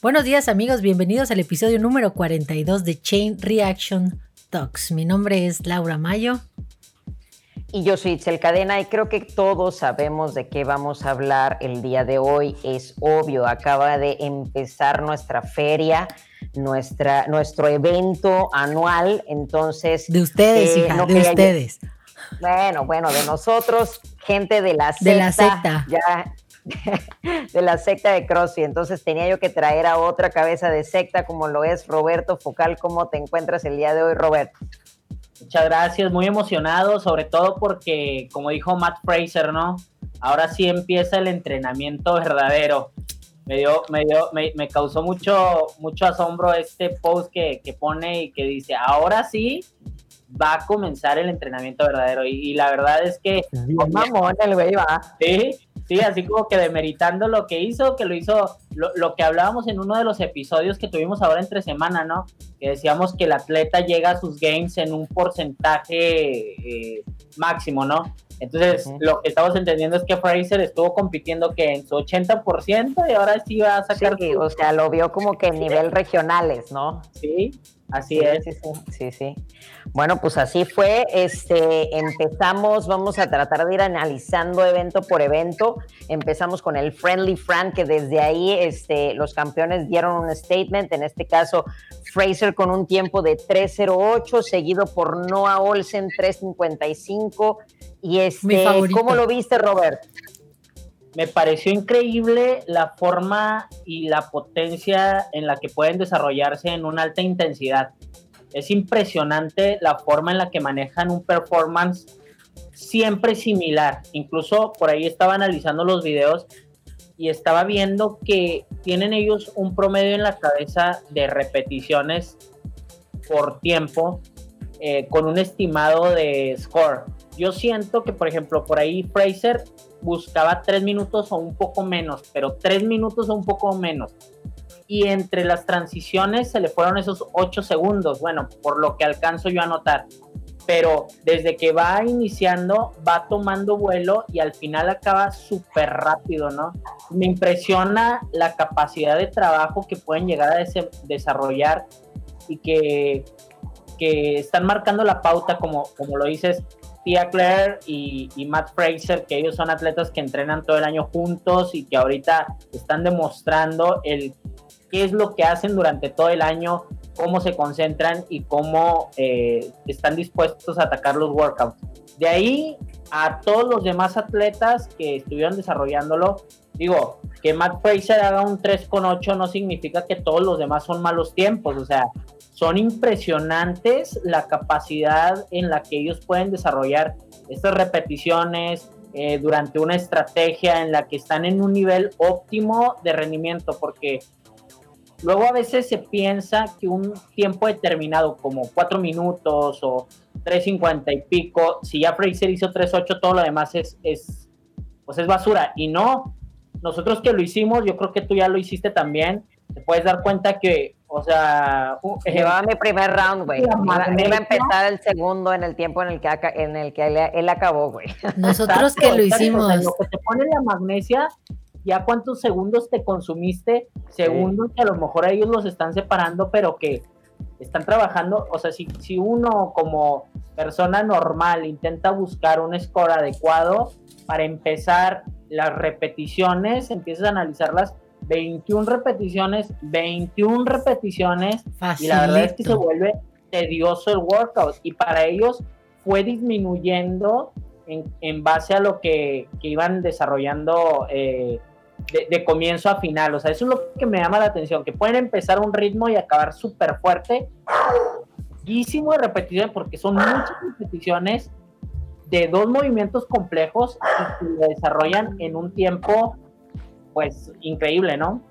Buenos días amigos, bienvenidos al episodio número 42 de Chain Reaction Talks. Mi nombre es Laura Mayo. Y yo soy Itzel Cadena y creo que todos sabemos de qué vamos a hablar el día de hoy. Es obvio, acaba de empezar nuestra feria, nuestra, nuestro evento anual. Entonces. De ustedes, eh, hija, de ustedes. Bueno, bueno, de nosotros, gente de la secta. De la secta. Ya, de la secta de CrossFit. Entonces tenía yo que traer a otra cabeza de secta como lo es Roberto Focal. ¿Cómo te encuentras el día de hoy, Roberto? Muchas gracias, muy emocionado, sobre todo porque, como dijo Matt Fraser, ¿no? Ahora sí empieza el entrenamiento verdadero. Me, dio, me, dio, me, me causó mucho, mucho asombro este post que, que, pone y que dice, ahora sí va a comenzar el entrenamiento verdadero. Y, la verdad es que... mamón el güey va. Sí, Sí, así como que demeritando lo que hizo, que lo hizo, lo, que hablábamos en uno de los episodios que tuvimos ahora entre semana, ¿no? Que decíamos que el atleta llega a sus games en un porcentaje eh, máximo, ¿no? Entonces, lo que estamos entendiendo es que Fraser estuvo compitiendo que en su 80% y ahora sí va a sacar. Sí, o sea, lo vio como que en nivel regionales, ¿no? Sí, Así es. Sí, sí, sí, Bueno, pues así fue. Este, empezamos, vamos a tratar de ir analizando evento por evento. Empezamos con el Friendly Frank, que desde ahí este, los campeones dieron un statement. En este caso, Fraser con un tiempo de 3.08, seguido por Noah Olsen 3.55. Y este, ¿cómo lo viste, Robert? Me pareció increíble la forma y la potencia en la que pueden desarrollarse en una alta intensidad. Es impresionante la forma en la que manejan un performance siempre similar. Incluso por ahí estaba analizando los videos y estaba viendo que tienen ellos un promedio en la cabeza de repeticiones por tiempo eh, con un estimado de score. Yo siento que, por ejemplo, por ahí Fraser buscaba tres minutos o un poco menos, pero tres minutos o un poco menos. Y entre las transiciones se le fueron esos ocho segundos, bueno, por lo que alcanzo yo a notar. Pero desde que va iniciando, va tomando vuelo y al final acaba súper rápido, ¿no? Me impresiona la capacidad de trabajo que pueden llegar a desarrollar y que, que están marcando la pauta, como, como lo dices, Tia Claire y, Matt Fraser, que ellos son atletas que entrenan todo el año juntos y que ahorita están demostrando el qué es lo que hacen durante todo el año, cómo se concentran y cómo eh, están dispuestos a atacar los workouts. De ahí a todos los demás atletas que estuvieron desarrollándolo, digo, que Matt Fraser haga un 3,8 no significa que todos los demás son malos tiempos, o sea, son impresionantes la capacidad en la que ellos pueden desarrollar estas repeticiones eh, durante una estrategia en la que están en un nivel óptimo de rendimiento, porque luego a veces se piensa que un tiempo determinado, como cuatro minutos o 3.50 y pico, si ya Fraser hizo 3.8, todo lo demás es, es, pues es basura. Y no, nosotros que lo hicimos, yo creo que tú ya lo hiciste también, te puedes dar cuenta que o sea, llevaba mi primer round, güey. Iba a empezar el segundo en el tiempo en el que, en el que él, acabó, güey. Nosotros que lo hicimos. lo que te pone la magnesia, ya cuántos segundos te consumiste, segundos que a lo mejor ellos los están separando, pero que están trabajando. O sea, si, si uno como persona normal intenta buscar un score adecuado, para empezar las repeticiones, empiezas a analizarlas 21 repeticiones, 21 repeticiones y la verdad es que se vuelve tedioso el workout y para ellos fue disminuyendo en, base a lo que, iban desarrollando eh, de, comienzo a final. O sea, eso es lo que me llama la atención, que pueden empezar un ritmo y acabar súper fuerte, muchísimo de repeticiones, porque son muchas repeticiones de dos movimientos complejos y que lo desarrollan en un tiempo pues increíble, ¿no?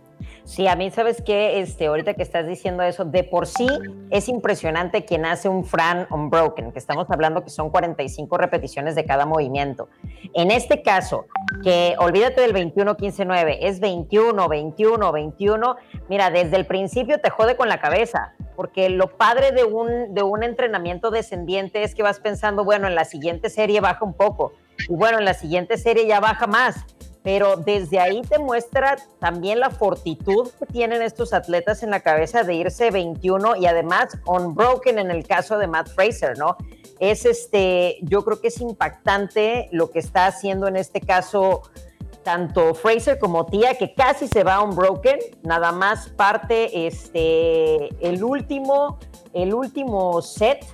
Sí, a mí sabes que este, ahorita que estás diciendo eso, de por sí es impresionante quien hace un Fran Unbroken, que estamos hablando que son 45 repeticiones de cada movimiento. En este caso, que olvídate del 21, 15, 9, es 21, 21, 21, mira, desde el principio te jode con la cabeza, porque lo padre de un, de un entrenamiento descendiente es que vas pensando, bueno, en la siguiente serie baja un poco, y bueno, en la siguiente serie ya baja más pero desde ahí te muestra también la fortitud que tienen estos atletas en la cabeza de irse 21 y además unbroken en el caso de Matt Fraser, ¿no? Es este, yo creo que es impactante lo que está haciendo en este caso tanto Fraser como Tía, que casi se va unbroken, nada más parte este, el último, el último set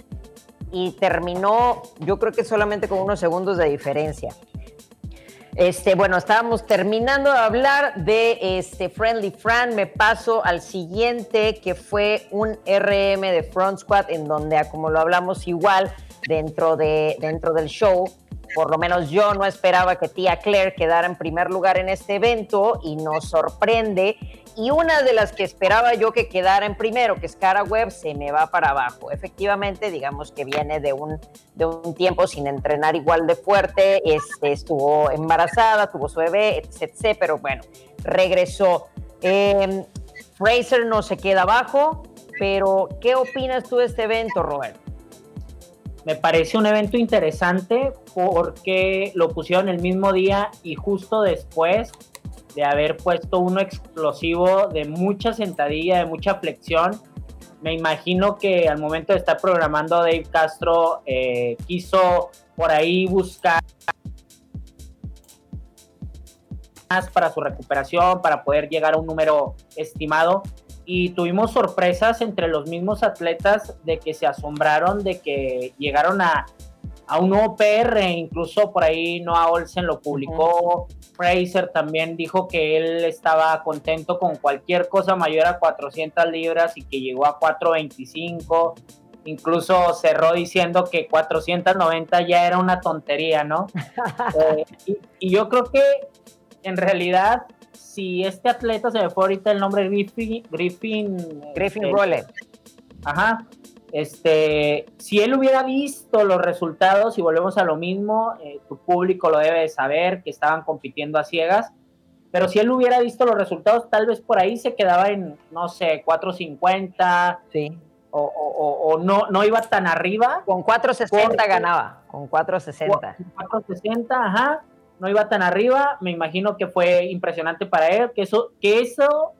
y terminó, yo creo que solamente con unos segundos de diferencia. Este, bueno, estábamos terminando de hablar de este Friendly Fran. Me paso al siguiente, que fue un RM de Front Squad, en donde, como lo hablamos igual dentro, de, dentro del show, por lo menos yo no esperaba que tía Claire quedara en primer lugar en este evento y nos sorprende. Y una de las que esperaba yo que quedara en primero, que es Cara Web, se me va para abajo. Efectivamente, digamos que viene de un, de un tiempo sin entrenar igual de fuerte, este, estuvo embarazada, tuvo su bebé, etc. Pero bueno, regresó. Eh, Fraser no se queda abajo, pero ¿qué opinas tú de este evento, Robert? Me parece un evento interesante porque lo pusieron el mismo día y justo después de haber puesto uno explosivo de mucha sentadilla, de mucha flexión. Me imagino que al momento de estar programando Dave Castro eh, quiso por ahí buscar más para su recuperación, para poder llegar a un número estimado y tuvimos sorpresas entre los mismos atletas de que se asombraron de que llegaron a, a un nuevo PR, incluso por ahí Noah Olsen lo publicó, Fraser también dijo que él estaba contento con cualquier cosa mayor a 400 libras y que llegó a 425, incluso cerró diciendo que 490 ya era una tontería, ¿no? Eh, y, y yo creo que en realidad si este atleta se me fue ahorita el nombre Griffin Griffin Griffin este, Ajá. Este, si él hubiera visto los resultados y volvemos a lo mismo, eh, tu público lo debe saber que estaban compitiendo a ciegas, pero si él hubiera visto los resultados, tal vez por ahí se quedaba en, no sé, 450. Sí. O, o, o, no, no iba tan arriba. Con 460 ganaba, con 460. 460, ajá no iba tan arriba, me imagino que fue impresionante para él, que eso, que eso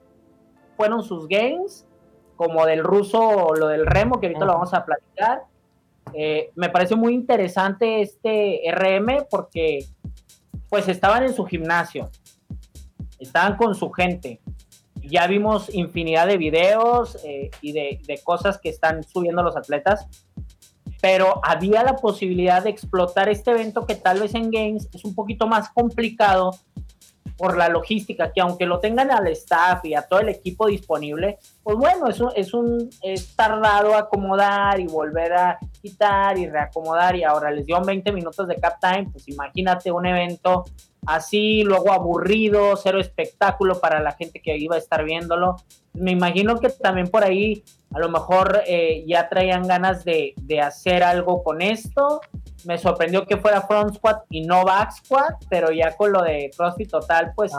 fueron sus games, como del ruso, lo del remo, que ahorita lo vamos a platicar. Eh, me parece muy interesante este RM porque pues estaban en su gimnasio, estaban con su gente. Ya vimos infinidad de videos eh, y de, de, cosas que están subiendo los atletas pero había la posibilidad de explotar este evento que tal vez en Games es un poquito más complicado por la logística, que aunque lo tengan al staff y a todo el equipo disponible, pues bueno, es un, es un es tardado acomodar y volver a quitar y reacomodar y ahora les dio 20 minutos de cap time, pues imagínate un evento así, luego aburrido, cero espectáculo para la gente que iba a estar viéndolo. Me imagino que también por ahí a lo mejor eh, ya traían ganas de, de, hacer algo con esto. Me sorprendió que fuera Front Squad y no Back Squad, pero ya con lo de CrossFit Total, pues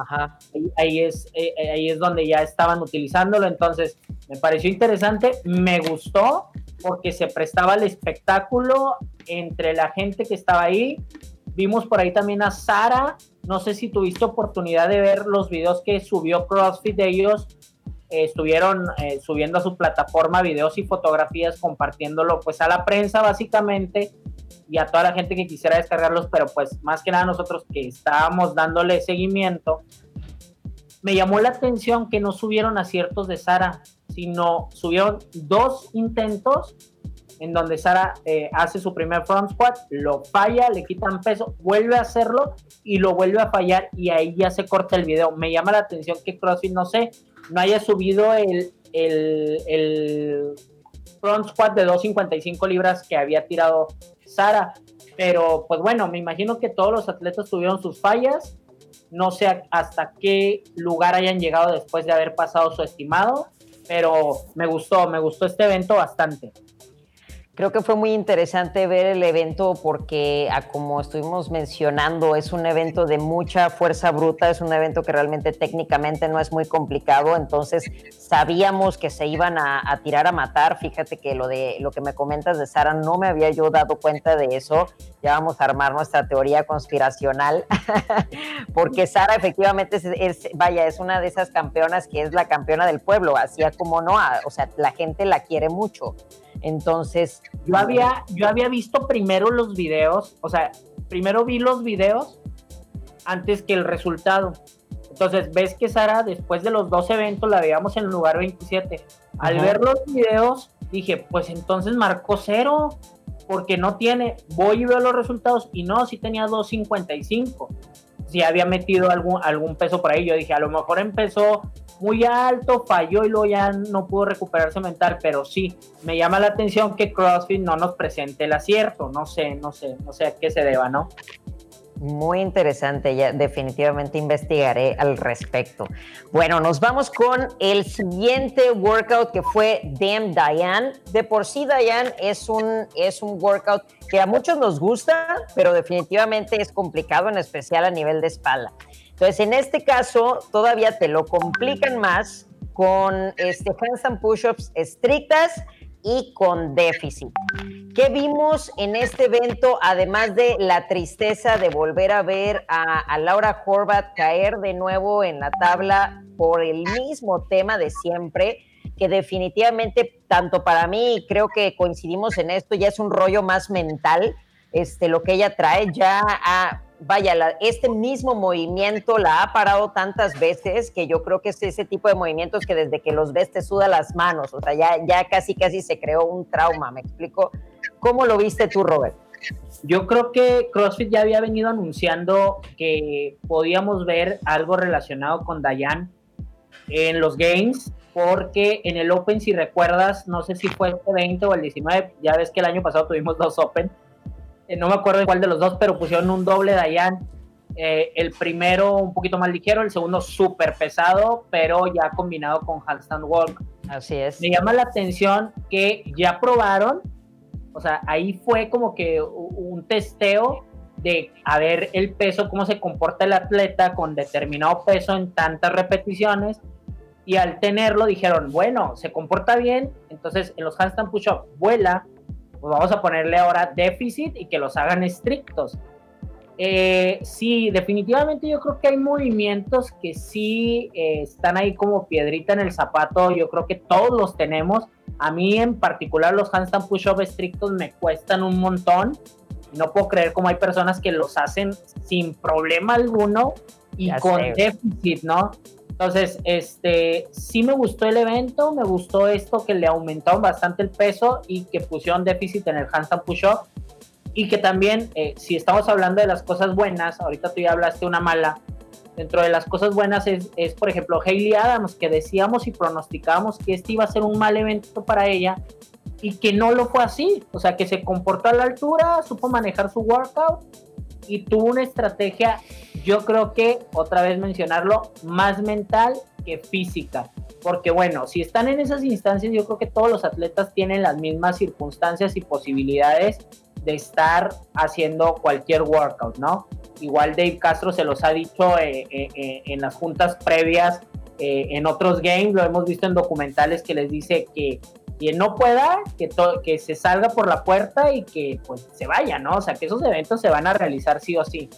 ahí, es, eh, eh, ahí es donde ya estaban utilizándolo. Entonces, me pareció interesante, me gustó porque se prestaba el espectáculo entre la gente que estaba ahí. Vimos por ahí también a Sara. No sé si tuviste oportunidad de ver los videos que subió CrossFit de ellos. Estuvieron eh, subiendo a su plataforma videos y fotografías, compartiéndolo pues a la prensa básicamente y a toda la gente que quisiera descargarlos, pero pues más que nada nosotros que estábamos dándole seguimiento, me llamó la atención que no subieron aciertos de Sara, sino subieron dos intentos en donde Sara eh, hace su primer front squat, lo falla, le quitan peso, vuelve a hacerlo y lo vuelve a fallar y ahí ya se corta el video. Me llama la atención que CrossFit, no sé, no haya subido el, el, front squat de 255 libras que había tirado Sara. Pero pues bueno, me imagino que todos los atletas tuvieron sus fallas. No sé hasta qué lugar hayan llegado después de haber pasado su estimado, pero me gustó, me gustó este evento bastante. Creo que fue muy interesante ver el evento porque, como estuvimos mencionando, es un evento de mucha fuerza bruta, es un evento que realmente técnicamente no es muy complicado, entonces sabíamos que se iban a, tirar a matar. Fíjate que lo de lo que me comentas de Sara no me había yo dado cuenta de eso. Ya vamos a armar nuestra teoría conspiracional, porque Sara efectivamente es, vaya, es una de esas campeonas que es la campeona del pueblo, así como no, o sea, la gente la quiere mucho. Entonces, yo había, yo había visto primero los videos, o sea, primero vi los videos antes que el resultado. Entonces, ves que Sara, después de los dos eventos, la veíamos en el lugar 27. Al ver los videos, dije, pues entonces marcó cero, porque no tiene. Voy y veo los resultados, y no, sí tenía 2.55. Si había metido algún, algún peso por ahí, yo dije, a lo mejor empezó muy alto, falló y luego ya no pudo recuperarse mental, pero sí, me llama la atención que CrossFit no nos presente el acierto, no sé, no sé, no sé a qué se deba, ¿no? Muy interesante, ya definitivamente investigaré al respecto. Bueno, nos vamos con el siguiente workout que fue Damn Diane. De por sí Diane es un, es un workout que a muchos nos gusta, pero definitivamente es complicado, en especial a nivel de espalda. Entonces, en este caso, todavía te lo complican más con este, handstand push-ups estrictas y con déficit. ¿Qué vimos en este evento, además de la tristeza de volver a ver a, Laura Horvath caer de nuevo en la tabla por el mismo tema de siempre? que definitivamente, tanto para mí, creo que coincidimos en esto, ya es un rollo más mental, este, lo que ella trae, ya ha, vaya, este mismo movimiento la ha parado tantas veces que yo creo que es ese tipo de movimientos que desde que los ves te suda las manos, o sea, ya, ya casi casi se creó un trauma, ¿me explico? ¿Cómo lo viste tú, Robert? Yo creo que CrossFit ya había venido anunciando que podíamos ver algo relacionado con Dayan en los Games, porque en el Open, si recuerdas, no sé si fue el 20 o el 19, ya ves que el año pasado tuvimos dos Open, eh, no me acuerdo de cuál de los dos, pero pusieron un doble Dayan. Eh, el primero un poquito más ligero, el segundo súper pesado, pero ya combinado con handstand walk. Así es. Me llama la atención que ya probaron, o sea, ahí fue como que un testeo de a ver el peso, cómo se comporta el atleta con determinado peso en tantas repeticiones. Y al tenerlo dijeron, bueno, se comporta bien, entonces en los handstand push-up vuela, pues vamos a ponerle ahora déficit y que los hagan estrictos. Eh, sí, definitivamente yo creo que hay movimientos que sí eh, están ahí como piedrita en el zapato, yo creo que todos los tenemos. A mí en particular los handstand push-up estrictos me cuestan un montón. No puedo creer cómo hay personas que los hacen sin problema alguno y con déficit, ¿no? Entonces, este, sí me gustó el evento, me gustó esto que le aumentaron bastante el peso y que pusieron déficit en el handstand push-up. Y que también, eh, si estamos hablando de las cosas buenas, ahorita tú ya hablaste una mala, dentro de las cosas buenas es, es, por ejemplo, Hayley Adams, que decíamos y pronosticábamos que este iba a ser un mal evento para ella y que no lo fue así, o sea, que se comportó a la altura, supo manejar su workout y tuvo una estrategia, yo creo que, otra vez mencionarlo, más mental que física. Porque bueno, si están en esas instancias, yo creo que todos los atletas tienen las mismas circunstancias y posibilidades de estar haciendo cualquier workout, ¿no? Igual Dave Castro se los ha dicho eh, eh, eh, en las juntas previas, en otros games, lo hemos visto en documentales que les dice que quien no pueda, que, que se salga por la puerta y que pues se vaya, ¿no? O sea, que esos eventos se van a realizar sí o sí.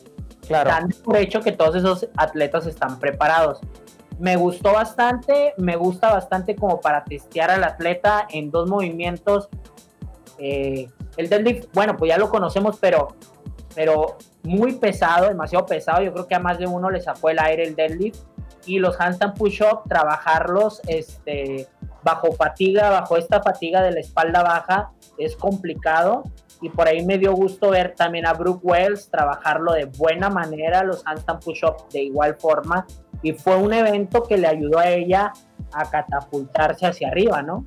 Claro. Dan por hecho que todos esos atletas están preparados. Me gustó bastante, me gusta bastante como para testear al atleta en dos movimientos. Eh, el deadlift, bueno, pues ya lo conocemos, pero, pero muy pesado, demasiado pesado. Yo creo que a más de uno le sacó el aire el deadlift. Y los handstand push-up, trabajarlos, este, bajo fatiga, bajo esta fatiga de la espalda baja, es complicado. Y por ahí me dio gusto ver también a Brooke Wells trabajarlo de buena manera, los handstand push-up de igual forma. Y fue un evento que le ayudó a ella a catapultarse hacia arriba, ¿no?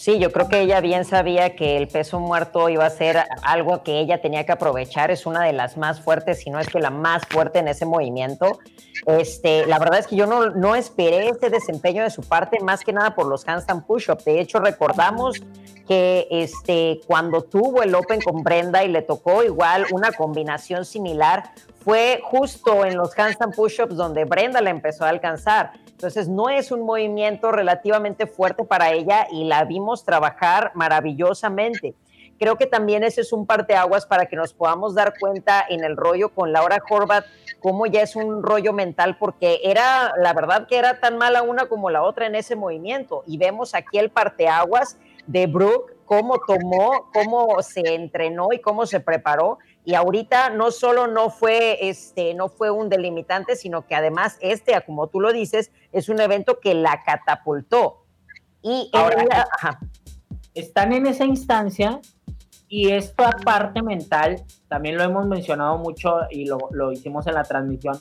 Sí, yo creo que ella bien sabía que el peso muerto iba a ser algo que ella tenía que aprovechar. Es una de las más fuertes, si no es que la más fuerte en ese movimiento. Este, la verdad es que yo no, no esperé este desempeño de su parte, más que nada por los handstand push-up. De hecho, recordamos que este, cuando tuvo el Open con Brenda y le tocó igual una combinación similar, fue justo en los handstand push-ups donde Brenda la empezó a alcanzar. Entonces no es un movimiento relativamente fuerte para ella y la vimos trabajar maravillosamente. Creo que también ese es un parteaguas para que nos podamos dar cuenta en el rollo con Laura Horvath, cómo ya es un rollo mental, porque era, la verdad que era tan mala una como la otra en ese movimiento. Y vemos aquí el parteaguas de Brooke, cómo tomó, cómo se entrenó y cómo se preparó. Y ahorita no solo no fue, este, no fue un delimitante, sino que además este, como tú lo dices, es un evento que la catapultó. Y ahora están en esa instancia y esta parte mental, también lo hemos mencionado mucho y lo, lo, hicimos en la transmisión,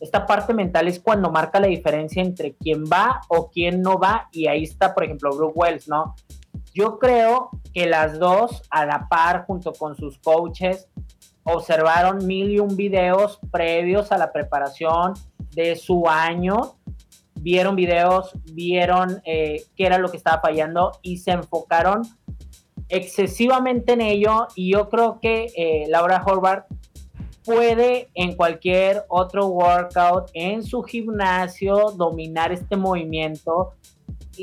esta parte mental es cuando marca la diferencia entre quién va o quién no va, y ahí está, por ejemplo, Brooke Wells, ¿no? Yo creo que las dos, a la par, junto con sus coaches, observaron mil y un videos previos a la preparación de su año, vieron videos, vieron eh, qué era lo que estaba fallando y se enfocaron excesivamente en ello. Y yo creo que eh, Laura Horvath puede en cualquier otro workout en su gimnasio dominar este movimiento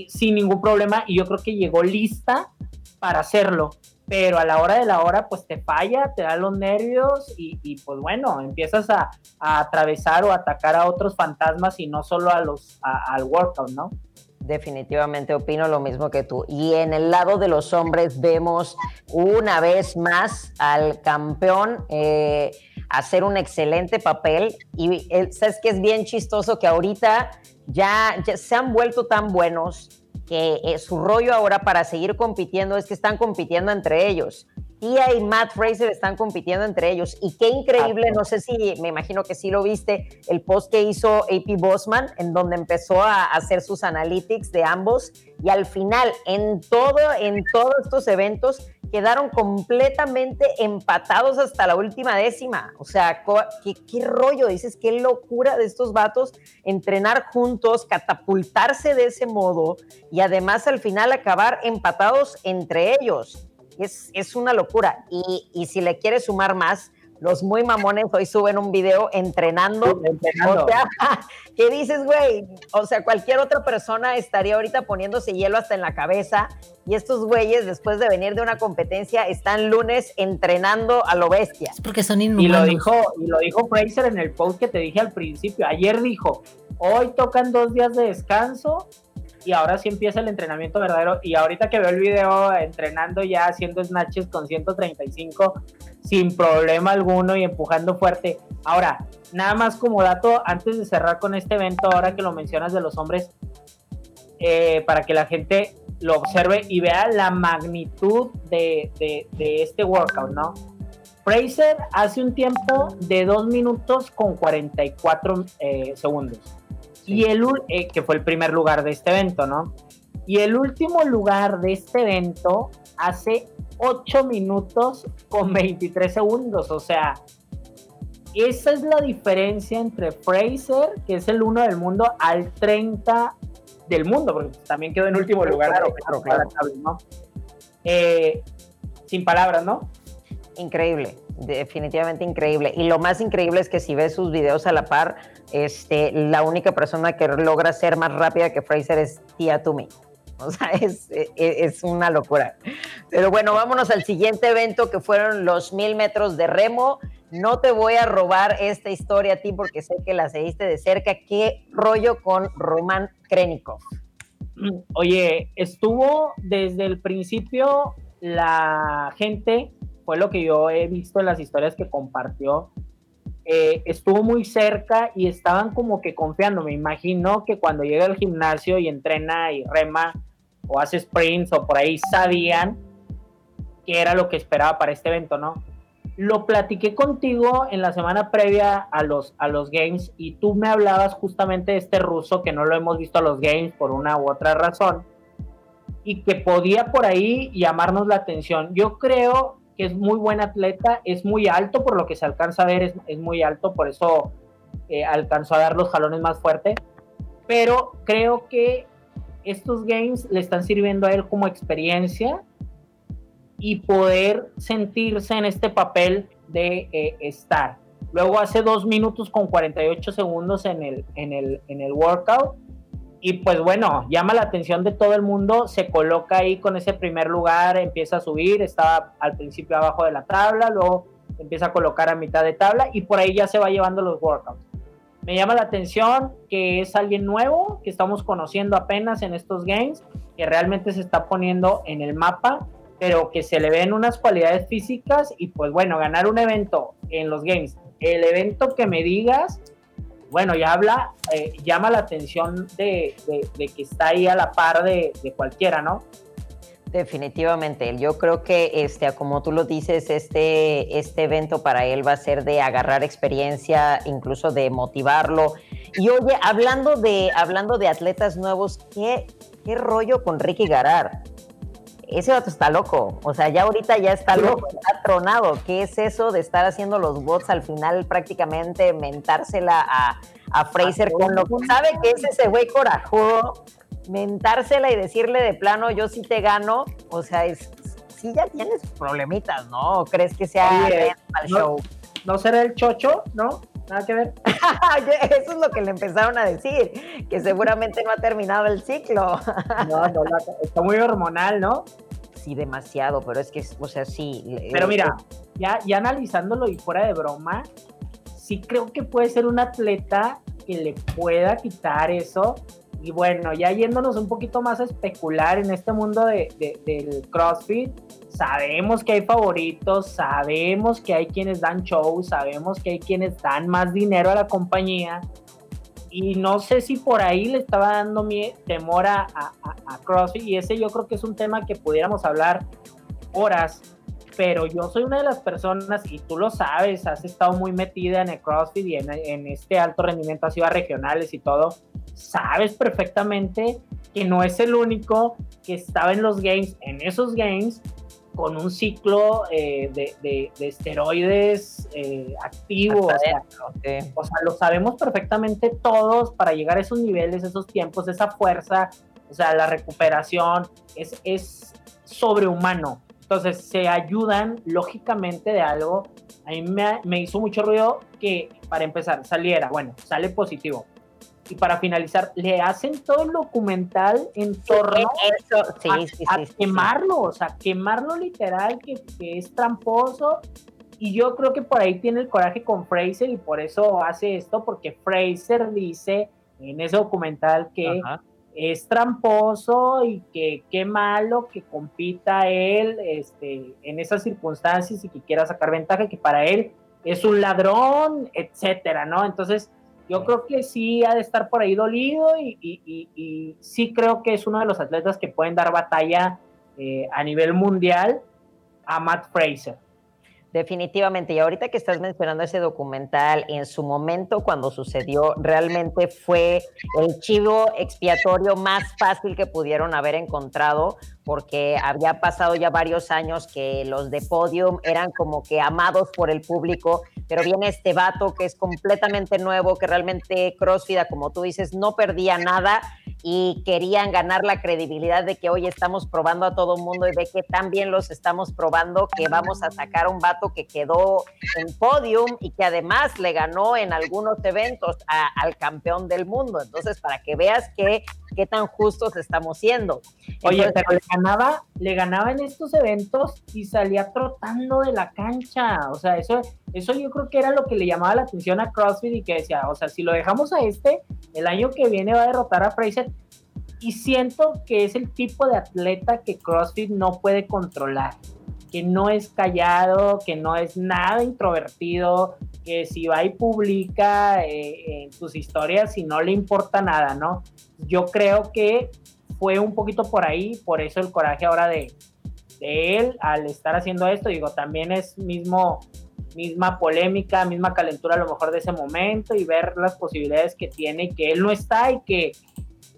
sin ningún problema. Y yo creo que llegó lista para hacerlo pero a la hora de la hora pues te falla, te da los nervios y, pues bueno, empiezas a, atravesar o atacar a otros fantasmas y no solo a los, al workout, ¿no? Definitivamente opino lo mismo que tú. Y en el lado de los hombres vemos una vez más al campeón eh, hacer un excelente papel. Y sabes que es bien chistoso que ahorita ya, se han vuelto tan buenos que eh, su rollo ahora para seguir compitiendo es que están compitiendo entre elros. Tia y Matt Fraser están compitiendo entre ellos. Y qué increíble, no sé si, me imagino que sí lo viste, el post que hizo AP Bosman, en donde empezó a hacer sus analytics de ambos. Y al final, en todo, en todos estos eventos, quedaron completamente empatados hasta la última décima. O sea, ¿qué, rollo, dices, qué locura de estos vatos entrenar juntos, catapultarse de ese modo y además al final acabar empatados entre ellos es, una locura. Y, y, si le quieres sumar más, los muy mamones hoy suben un video entrenando. O sea, ¿qué dices, güey? O sea, cualquier otra persona estaría ahorita poniéndose hielo hasta en la cabeza. Y estos güeyes, después de venir de una competencia, están lunes entrenando a lo bestia. Es porque son inhumanos. Y lo dijo, y lo dijo Fraser en el post que te dije al principio. Ayer dijo, hoy tocan dos días de descanso y ahora sí empieza el entrenamiento verdadero. Y ahorita que veo el video entrenando ya haciendo snatches con 135 sin problema alguno y empujando fuerte. Ahora, nada más como dato, antes de cerrar con este evento, ahora que lo mencionas de los hombres, eh, para que la gente lo observe y vea la magnitud de, este workout, ¿no? Fraser hace un tiempo de 2 minutos con 44 eh, segundos y el, eh, que fue el primer lugar de este evento, ¿no? Y el último lugar de este evento hace 8 minutos con 23 segundos, o sea, esa es la diferencia entre Fraser, que es el uno del mundo, al 30 del mundo, porque también quedó en último lugar. Claro, claro, ¿no? Eh, sin palabras, ¿no? Increíble, definitivamente increíble. Y lo más increíble es que si ves sus videos a la par, este, la única persona que logra ser más rápida que Fraser es Tia Tumi. O sea, es, es, una locura. Pero bueno, vámonos al siguiente evento que fueron los mil metros de remo. No te voy a robar esta historia a ti porque sé que la seguiste de cerca. ¿Qué rollo con Roman Krenikov? Oye, estuvo desde el principio la gente, fue lo que yo he visto en las historias que compartió, eh, estuvo muy cerca y estaban como que confiando. Me imagino que cuando llega al gimnasio y entrena y rema o hace sprints o por ahí sabían que era lo que esperaba para este evento, ¿no? Lo platiqué contigo en la semana previa a los, a los Games y tú me hablabas justamente de este ruso que no lo hemos visto a los Games por una u otra razón y que podía por ahí llamarnos la atención. Yo creo que es muy buen atleta, es muy alto por lo que se alcanza a ver, es, muy alto, por eso eh, alcanzó a dar los jalones más fuerte, pero creo que estos games le están sirviendo a él como experiencia y poder sentirse en este papel de eh, estar. Luego hace dos minutos con 48 segundos en el, en el, en el workout y pues bueno, llama la atención de todo el mundo, se coloca ahí con ese primer lugar, empieza a subir, estaba al principio abajo de la tabla, luego empieza a colocar a mitad de tabla y por ahí ya se va llevando los workouts. Me llama la atención que es alguien nuevo, que estamos conociendo apenas en estos games, que realmente se está poniendo en el mapa, pero que se le ven unas cualidades físicas y pues bueno, ganar un evento en los games, el evento que me digas, bueno, ya habla, eh, llama la atención de, que está ahí a la par de, cualquiera, ¿no? Definitivamente, yo creo que este, como tú lo dices, este, este evento para él va a ser de agarrar experiencia, incluso de motivarlo. Y oye, hablando de, hablando de atletas nuevos, ¿qué, qué rollo con Ricky Garar? Ese vato está loco. O sea, ya ahorita ya está loco, está tronado. ¿Qué es eso de estar haciendo los bots al final prácticamente mentársela a, a Fraser con lo que sabe que es ese güey corajudo? Mentársela y decirle de plano, yo sí te gano. O sea, es, sí ya tienes problemitas, ¿no? ¿Crees que sea el show? ¿No será el chocho, no? Nada que ver. Eso es lo que le empezaron a decir, que seguramente no ha terminado el ciclo. no, no, está muy hormonal, ¿no? Sí, demasiado, pero es que, o sea, sí. Pero mira, ya, ya analizándolo y fuera de broma, sí creo que puede ser un atleta que le pueda quitar eso. Y bueno, ya yéndonos un poquito más a especular en este mundo de, del CrossFit, sabemos que hay favoritos, sabemos que hay quienes dan shows, sabemos que hay quienes dan más dinero a la compañía. Y no sé si por ahí le estaba dando mi temor a, a, CrossFit. Y ese yo creo que es un tema que pudiéramos hablar horas. Pero yo soy una de las personas, y tú lo sabes, has estado muy metida en el CrossFit y en, en este alto rendimiento, has ido a regionales y todo. Sabes perfectamente que no es el único que estaba en los games, en esos games, con un ciclo eh, de, esteroides eh, activos. O sea, lo sabemos perfectamente todos para llegar a esos niveles, esos tiempos, esa fuerza, o sea, la recuperación es, es sobrehumano. Entonces se ayudan lógicamente de algo. A mí me, me hizo mucho ruido que para empezar saliera, bueno, sale positivo y para finalizar, le hacen todo el documental en torno a, quemarlo, o sea, quemarlo literal, que, es tramposo. Y yo creo que por ahí tiene el coraje con Fraser y por eso hace esto, porque Fraser dice en ese documental que es tramposo y que qué malo que compita él este, en esas circunstancias y que quiera sacar ventaja, que para él es un ladrón, etcétera, ¿no? Entonces, yo creo que sí ha de estar por ahí dolido y, sí creo que es uno de los atletas que pueden dar batalla eh, a nivel mundial a Matt Fraser. Definitivamente, y ahorita que estás mencionando ese documental, en su momento cuando sucedió, realmente fue el chivo expiatorio más fácil que pudieron haber encontrado, porque había pasado ya varios años que los de podium eran como que amados por el público, pero viene este vato que es completamente nuevo, que realmente CrossFit, como tú dices, no perdía nada y querían ganar la credibilidad de que hoy estamos probando a todo mundo y ve que también los estamos probando, que vamos a sacar un vato que quedó en podium y que además le ganó en algunos eventos al campeón del mundo. Entonces, para que veas que qué tan justos estamos siendo. Oye, pero le ganaba, le ganaba en estos eventos y salía trotando de la cancha. O sea, eso, eso yo creo que era lo que le llamaba la atención a CrossFit y que decía, o sea, si lo dejamos a este, el año que viene va a derrotar a Fraser. Y siento que es el tipo de atleta que CrossFit no puede controlar que no es callado, que no es nada introvertido, que si va y publica eh, sus historias y no le importa nada, ¿no? Yo creo que fue un poquito por ahí, por eso el coraje ahora de, él al estar haciendo esto, digo, también es mismo misma polémica, misma calentura a lo mejor de ese momento y ver las posibilidades que tiene que él no está y que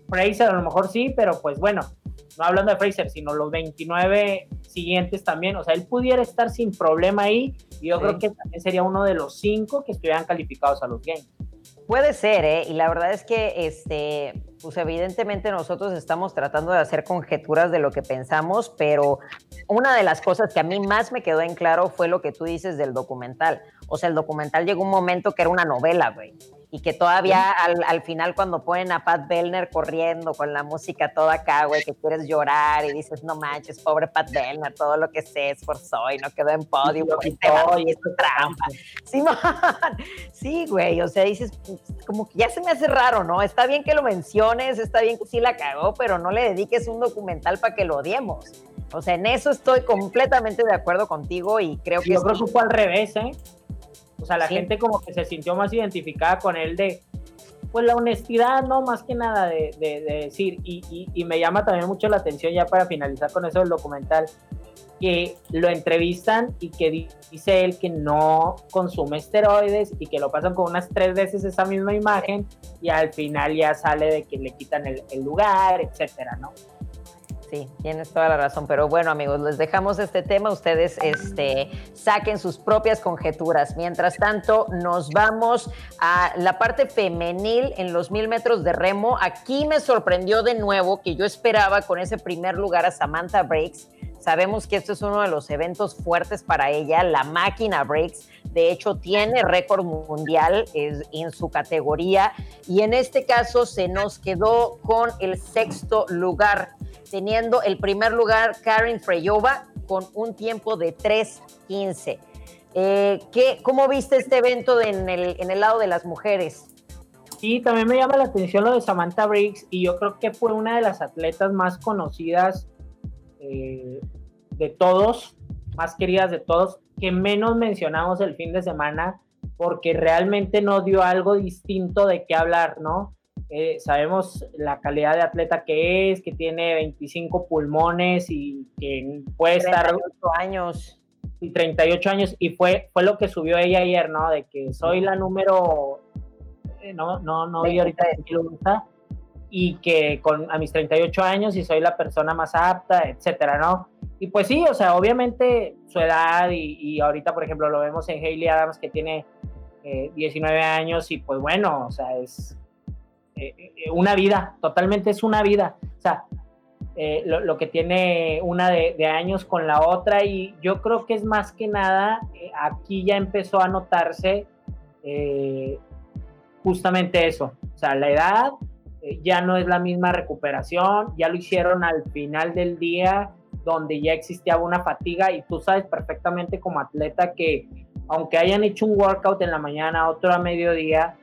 Fraser a lo mejor sí, pero pues bueno, no hablando de Fraser, sino los 29 siguientes también, o sea, él pudiera estar sin problema ahí y yo creo que también sería uno de los cinco que estuvieran calificados a los games. puede ser, ¿eh? Y la verdad es que, este, pues evidentemente nosotros estamos tratando de hacer conjeturas de lo que pensamos, pero una de las cosas que a mí más me quedó en claro fue lo que tú dices del documental. O sea, el documental llegó un momento que era una novela, güey y que todavía al, al, final cuando ponen a Pat Bellner corriendo con la música toda acá, güey, que quieres llorar y dices, no manches, pobre Pat Bellner, todo lo que se esforzó y no quedó en podio, y, y es trampa. Sí, sí, güey, o sea, dices, como que ya se me hace raro, ¿no? Está bien que lo menciones, está bien que sí la cagó, pero no le dediques un documental para que lo odiemos. O sea, en eso estoy completamente de acuerdo contigo y creo que... Yo creo que fue al revés, ¿eh? O sea, la gente como que se sintió más identificada con él de, pues la honestidad, ¿no? Más que nada de, decir, y, y, me llama también mucho la atención ya para finalizar con eso del documental, que lo entrevistan y que dice él que no consume esteroides y que lo pasan con unas tres veces esa misma imagen y al final ya sale de que le quitan el, el lugar, etcétera, ¿no? Sí, tienes toda la razón, pero bueno amigos, les dejamos este tema, ustedes este, saquen sus propias conjeturas. Mientras tanto, nos vamos a la parte femenil en los mil metros de remo. Aquí me sorprendió de nuevo que yo esperaba con ese primer lugar a Samantha Breaks. Sabemos que esto es uno de los eventos fuertes para ella, la máquina Breaks. De hecho, tiene récord mundial en su categoría y en este caso se nos quedó con el sexto lugar teniendo el primer lugar Karen Freyova con un tiempo de 3.15. Eh, ¿Cómo viste este evento en, el, en el lado de las mujeres? Sí, también me llama la atención lo de Samantha Briggs y yo creo que fue una de las atletas más conocidas eh, de todos, más queridas de todos, que menos mencionamos el fin de semana porque realmente no dio algo distinto de qué hablar, ¿no? Eh, sabemos la calidad de atleta que es, que tiene 25 pulmones y que puede 38 estar... años. Y 38 años, y fue, fue lo que subió ella ayer, ¿no? De que soy la número... Eh, no, no, no vi ahorita y que con a mis 38 años y soy la persona más apta, etcétera, ¿no? Y pues sí, o sea, obviamente su edad y, ahorita, por ejemplo, lo vemos en Hayley Adams que tiene 19 eh, años y pues bueno, o sea, es eh, eh, una vida, totalmente es una vida. O sea, eh, lo, que tiene una de, años con la otra y yo creo que es más que nada, aquí ya empezó a notarse justamente eso. O sea, la edad ya no es la misma recuperación, ya lo hicieron al final del día donde ya existía una fatiga y tú sabes perfectamente como atleta que aunque hayan hecho un workout en la mañana, otro a mediodía,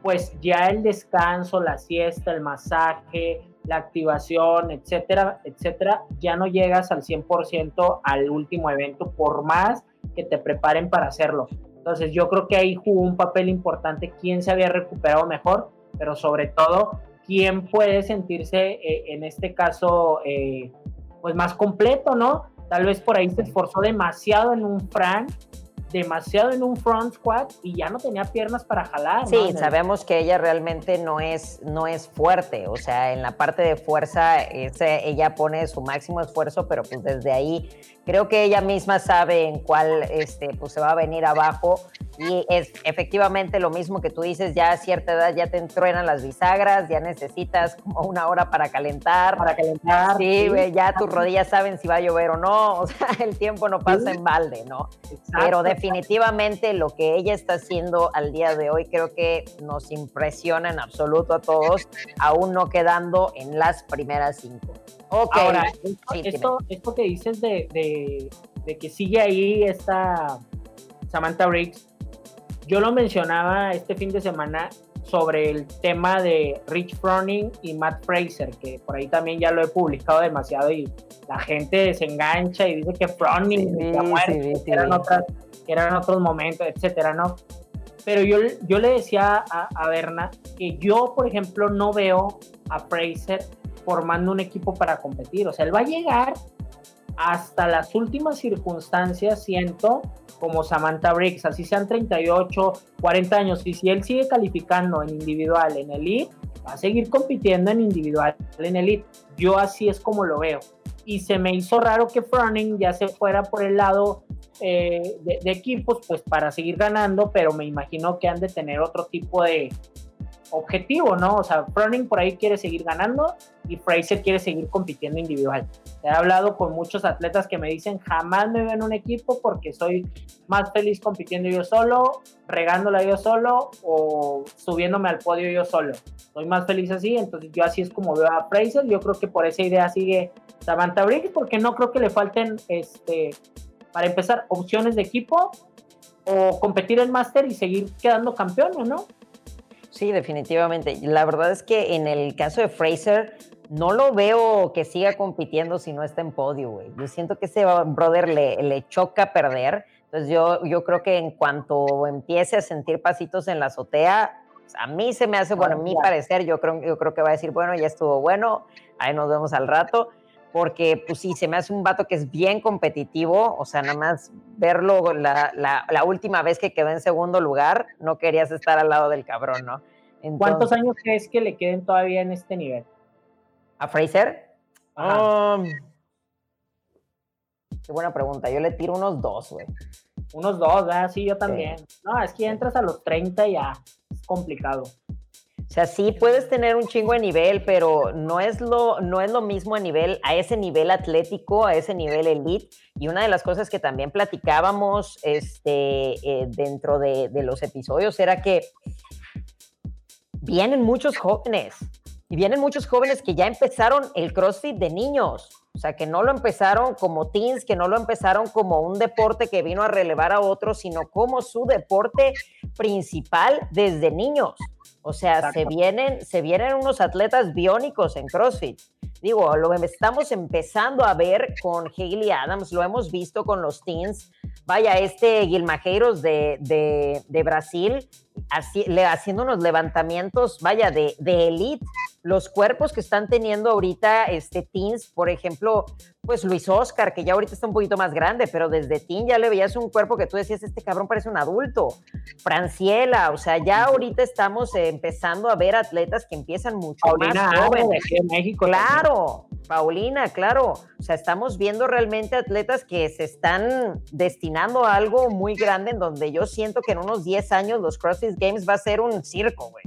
pues ya el descanso, la siesta, el masaje, la activación, etcétera, etcétera, ya no llegas al 100% al último evento, por más que te preparen para hacerlo. Entonces yo creo que ahí jugó un papel importante quién se había recuperado mejor, pero sobre todo quién puede sentirse eh, en este caso eh, pues más completo, ¿no? Tal vez por ahí se esforzó demasiado en un Fran demasiado en un front squat y ya no tenía piernas para jalar. Sí, sabemos que ella realmente no es, no es fuerte, o sea, en la parte de fuerza ella pone su máximo esfuerzo, pero pues desde ahí creo que ella misma sabe en cuál este, pues se va a venir abajo y es efectivamente lo mismo que tú dices, ya a cierta edad ya te entruenan las bisagras, ya necesitas como una hora para calentar. Para calentar. Sí, ya tus rodillas saben si va a llover o no, o sea, el tiempo no pasa en balde, ¿no? Pero definitivamente lo que ella está haciendo al día de hoy creo que nos impresiona en absoluto a todos, aún no quedando en las primeras cinco. Ok. Ahora, esto, esto, que dices de, de, de que sigue ahí esta Samantha Briggs, yo lo mencionaba este fin de semana sobre el tema de Rich Froning y Matt Fraser, que por ahí también ya lo he publicado demasiado y la gente se engancha y dice que Froning que eran, eran otros momentos, etcétera, ¿no? Pero yo, yo le decía a, a Berna que yo, por ejemplo, no veo a Fraser formando un equipo para competir. O sea, él va a llegar hasta las últimas circunstancias, siento, como Samantha Briggs, así sean 38, 40 años, y si él sigue calificando en individual, en elite, va a seguir compitiendo en individual, en elite. Yo así es como lo veo. Y se me hizo raro que Froning ya se fuera por el lado eh, de, equipos, pues para seguir ganando, pero me imagino que han de tener otro tipo de, objetivo, ¿no? O sea, Froning por ahí quiere seguir ganando y Fraser quiere seguir compitiendo individual. He hablado con muchos atletas que me dicen, jamás me veo en un equipo porque soy más feliz compitiendo yo solo, regándola yo solo o subiéndome al podio yo solo. Soy más feliz así, entonces yo así es como veo a Fraser. Yo creo que por esa idea sigue Samantha Briggs porque no creo que le falten, este, para empezar, opciones de equipo o competir el máster y seguir quedando campeón, ¿no? Sí, definitivamente. La verdad es que en el caso de Fraser, no lo veo que siga compitiendo si no está en podio, güey. Yo siento que ese brother le, le choca perder. Entonces yo, yo creo que en cuanto empiece a sentir pasitos en la azotea, pues, a mí se me hace, bueno, a mi parecer, yo creo, yo creo que va a decir, bueno, ya estuvo bueno, ahí nos vemos al rato porque pues sí, se me hace un vato que es bien competitivo, o sea, nada más verlo la, la, última vez que quedó en segundo lugar, no querías estar al lado del cabrón, ¿no? ¿Cuántos años crees que le queden todavía en este nivel? ¿A Fraser? Um, qué buena pregunta, yo le tiro unos dos, güey. Unos dos, ah, sí, yo también. No, es que entras a los 30 ya, es complicado. O sea, sí puedes tener un chingo de nivel, pero no es lo, no es lo mismo a nivel, a ese nivel atlético, a ese nivel elite. Y una de las cosas que también platicábamos este, eh, dentro de, de los episodios era que vienen muchos jóvenes y vienen muchos jóvenes que ya empezaron el CrossFit de niños. O sea, que no lo empezaron como teens, que no lo empezaron como un deporte que vino a relevar a otros, sino como su deporte principal desde niños. O sea, se vienen, se vienen unos atletas biónicos en CrossFit. Digo, lo estamos empezando a ver con Hayley Adams, lo hemos visto con los teens. Vaya, este Guilmajeiros de, de, de Brasil, haciendo unos levantamientos, vaya, de, de elite los cuerpos que están teniendo ahorita este teens, por ejemplo, pues Luis Oscar, que ya ahorita está un poquito más grande, pero desde teen ya le veías un cuerpo que tú decías, este cabrón parece un adulto. Franciela, o sea, ya ahorita estamos empezando a ver atletas que empiezan mucho más jóvenes. México. Claro, Paulina, claro. O sea, estamos viendo realmente atletas que se están destinando a algo muy grande en donde yo siento que en unos 10 años los CrossFit Games va a ser un circo, güey.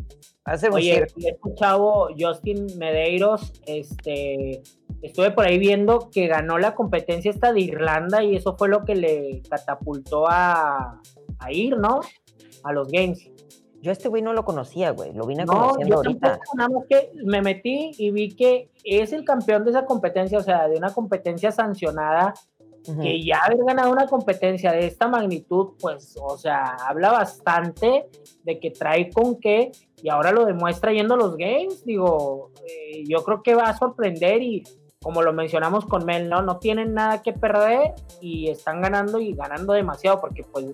Va a ser un circo. Chavo, Justin Medeiros, este, estuve por ahí viendo que ganó la competencia esta de Irlanda y eso fue lo que le catapultó a, ir, ¿no? A los Games. Yo este güey no lo conocía, güey. Lo vine conociendo ahorita. nada más que me metí y vi que es el campeón de esa competencia, o sea, de una competencia sancionada, que ya haber ganado una competencia de esta magnitud, pues, o sea, habla bastante de que trae con qué y ahora lo demuestra yendo a los games. Digo, eh, yo creo que va a sorprender y como lo mencionamos con Mel, ¿no? No tienen nada que perder y están ganando y ganando demasiado porque pues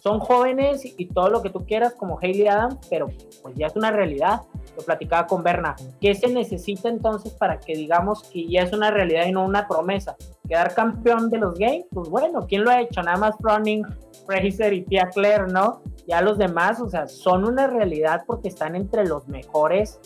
son jóvenes y todo lo que tú quieras como Hayley Adams, pero pues ya es una realidad. Lo platicaba con Berna. ¿Qué se necesita entonces para que digamos que ya es una realidad y no una promesa? Quedar campeón de los games, pues bueno, ¿quién lo ha hecho? Nada más Running, Fraser y Tia Claire, ¿no? Ya los demás, o sea, son una realidad porque están entre los mejores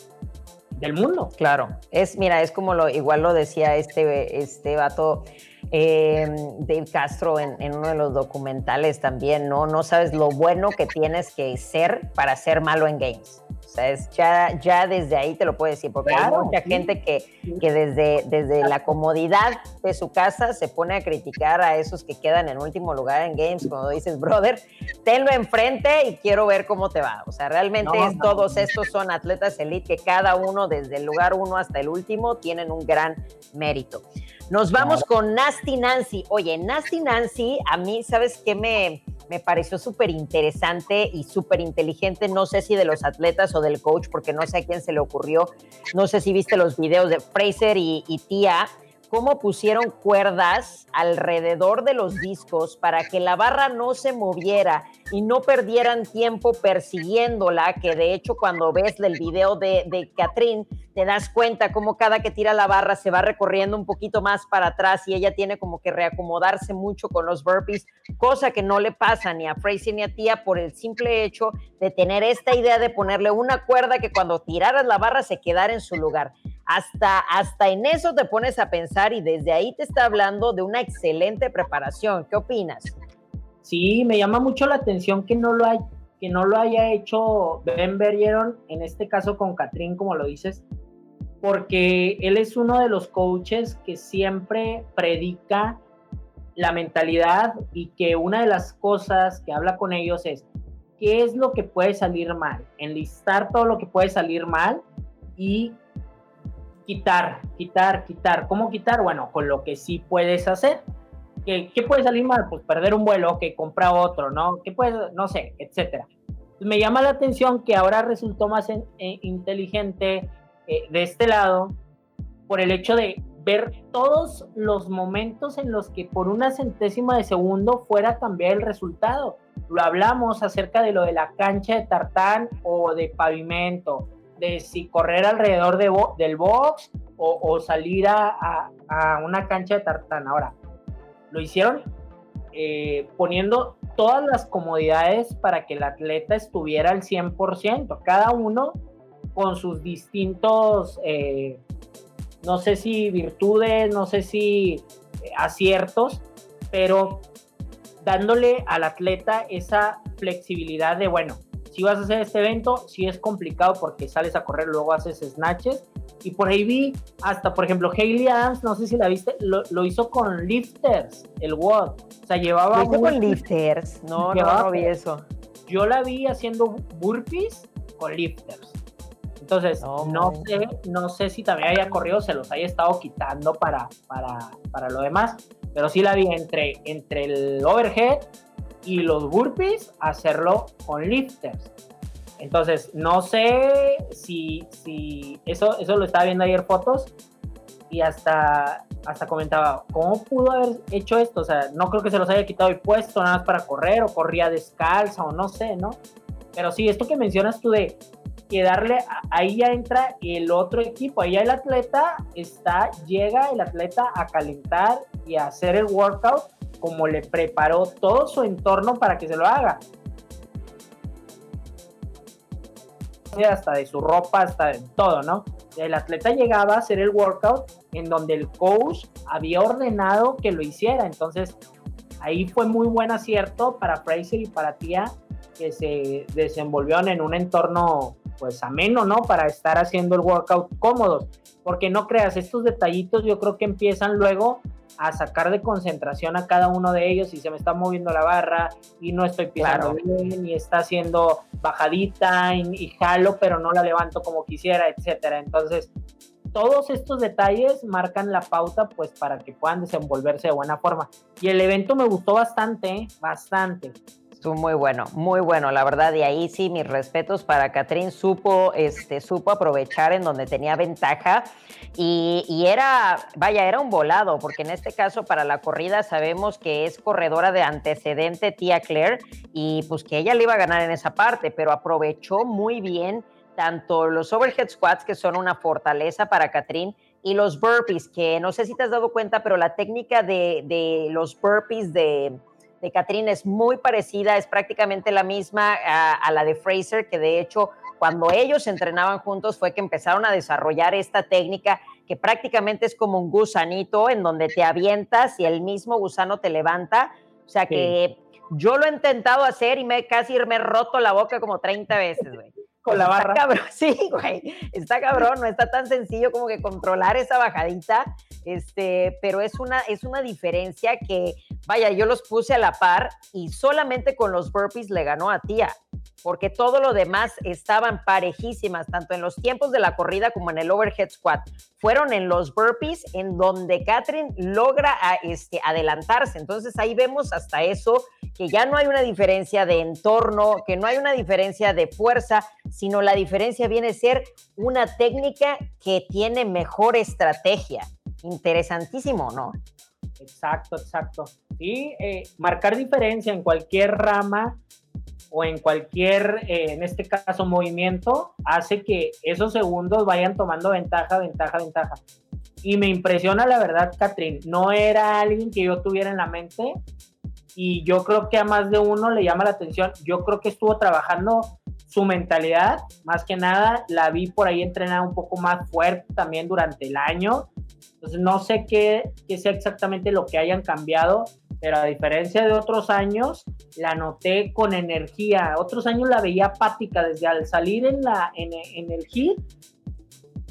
del mundo. Claro, es, mira, es como lo, igual lo decía este, este vato eh, Dave Castro en, en, uno de los documentales también, ¿no? No sabes lo bueno que tienes que ser para ser malo en games. O sea, es ya, ya desde ahí te lo puedo decir, porque hay mucha gente que, que desde, desde la comodidad de su casa se pone a criticar a esos que quedan en último lugar en games, cuando dices, brother, tenlo enfrente y quiero ver cómo te va. O sea, realmente todos estos son atletas elite que cada uno, desde el lugar uno hasta el último, tienen un gran mérito. Nos vamos con Nasty Nancy. Oye, Nasty Nancy, a mí, ¿sabes qué me, me pareció súper interesante y súper inteligente? No sé si de los atletas o del coach, porque no sé a quién se le ocurrió. No sé si viste los videos de Fraser y, y Tía cómo pusieron cuerdas alrededor de los discos para que la barra no se moviera y no perdieran tiempo persiguiéndola, que de hecho cuando ves el video de, de Catherine te das cuenta cómo cada que tira la barra se va recorriendo un poquito más para atrás y ella tiene como que reacomodarse mucho con los burpees, cosa que no le pasa ni a Fraser ni a Tía por el simple hecho de tener esta idea de ponerle una cuerda que cuando tiraras la barra se quedara en su lugar. Hasta, hasta en eso te pones a pensar y desde ahí te está hablando de una excelente preparación. ¿Qué opinas? Sí, me llama mucho la atención que no lo hay, que no lo haya hecho Ben Bergeron, en este caso con Catrín, como lo dices, porque él es uno de los coaches que siempre predica la mentalidad y que una de las cosas que habla con ellos es qué es lo que puede salir mal, enlistar todo lo que puede salir mal y quitar, quitar, quitar. ¿Cómo quitar? Bueno, con lo que sí puedes hacer. ¿Qué, qué puede salir mal? Pues perder un vuelo, que compra otro, ¿no? ¿Qué puede, no sé, etcétera. me llama la atención que ahora resultó más eh, inteligente eh, de este lado por el hecho de ver todos los momentos en los que por una centésima de segundo fuera cambiar el resultado. Lo hablamos acerca de lo de la cancha de tartán o de pavimento, de si correr alrededor de del box o, salir a, una cancha de tartán. Ahora, lo hicieron eh, poniendo todas las comodidades para que el atleta estuviera al 100%, cada uno con sus distintos eh, no sé si virtudes, no sé si eh, aciertos, pero dándole al atleta esa flexibilidad de, bueno, si vas a hacer este evento, si es complicado porque sales a correr, luego haces snatches. Y por ahí vi hasta, por ejemplo, Hayley Adams, no sé si la viste, lo, hizo con lifters, el WOD. O sea, llevaba... ¿Lo hizo con lifters? No, no, no vi eso. Yo la vi haciendo burpees con lifters. Entonces, no, sé, no sé si también haya corrido, se los haya estado quitando para, para, para lo demás, pero sí la vi entre, entre el overhead y los burpees hacerlo con lifters. Entonces, no sé si, si eso, eso lo estaba viendo ayer fotos y hasta, hasta comentaba, ¿cómo pudo haber hecho esto? O sea, no creo que se los haya quitado y puesto nada más para correr o corría descalza o no sé, ¿no? Pero sí, esto que mencionas tú de que darle, ahí ya entra el otro equipo, ahí ya el atleta está, llega el atleta a calentar y a hacer el workout como le preparó todo su entorno para que se lo haga. Hasta de su ropa, hasta de todo, ¿no? El atleta llegaba a hacer el workout en donde el coach había ordenado que lo hiciera. Entonces, ahí fue muy buen acierto para Fraser y para Tía que se desenvolvieron en un entorno pues ameno, ¿no? Para estar haciendo el workout cómodos. Porque no creas, estos detallitos yo creo que empiezan luego a sacar de concentración a cada uno de ellos y se me está moviendo la barra y no estoy pisando bien y está haciendo bajadita y, y, jalo pero no la levanto como quisiera, etcétera. Entonces, todos estos detalles marcan la pauta pues para que puedan desenvolverse de buena forma. Y el evento me gustó bastante, ¿eh? bastante. Estuvo muy bueno, muy bueno, la verdad. Y ahí sí, mis respetos para Catrín. Supo, este, supo aprovechar en donde tenía ventaja. Y, y, era, vaya, era un volado, porque en este caso para la corrida sabemos que es corredora de antecedente tía Claire y pues que ella le iba a ganar en esa parte, pero aprovechó muy bien tanto los overhead squats, que son una fortaleza para Catrín, y los burpees, que no sé si te has dado cuenta, pero la técnica de, de los burpees de de Catherine es muy parecida, es prácticamente la misma a, la de Fraser, que de hecho cuando ellos entrenaban juntos fue que empezaron a desarrollar esta técnica que prácticamente es como un gusanito en donde te avientas y el mismo gusano te levanta. O sea que yo lo he intentado hacer y me casi me he roto la boca como 30 veces, güey. Con la barra. Cabrón, sí, güey. Está cabrón, no está tan sencillo como que controlar esa bajadita este, pero es una, es una diferencia que, vaya, yo los puse a la par y solamente con los burpees le ganó a Tía, porque todo lo demás estaban parejísimas, tanto en los tiempos de la corrida como en el overhead squat. Fueron en los burpees en donde Catherine logra este, adelantarse. Entonces ahí vemos hasta eso, que ya no hay una diferencia de entorno, que no hay una diferencia de fuerza, sino la diferencia viene a ser una técnica que tiene mejor estrategia interesantísimo, ¿no? Exacto, exacto. Sí, eh, marcar diferencia en cualquier rama o en cualquier, eh, en este caso, movimiento, hace que esos segundos vayan tomando ventaja, ventaja, ventaja. Y me impresiona la verdad, Catrín, no era alguien que yo tuviera en la mente y yo creo que a más de uno le llama la atención. Yo creo que estuvo trabajando su mentalidad, más que nada, la vi por ahí entrenar un poco más fuerte también durante el año entonces no sé qué, qué sea exactamente lo que hayan cambiado, pero a diferencia de otros años, la noté con energía. Otros años la veía apática desde al salir en, la, en, el hit,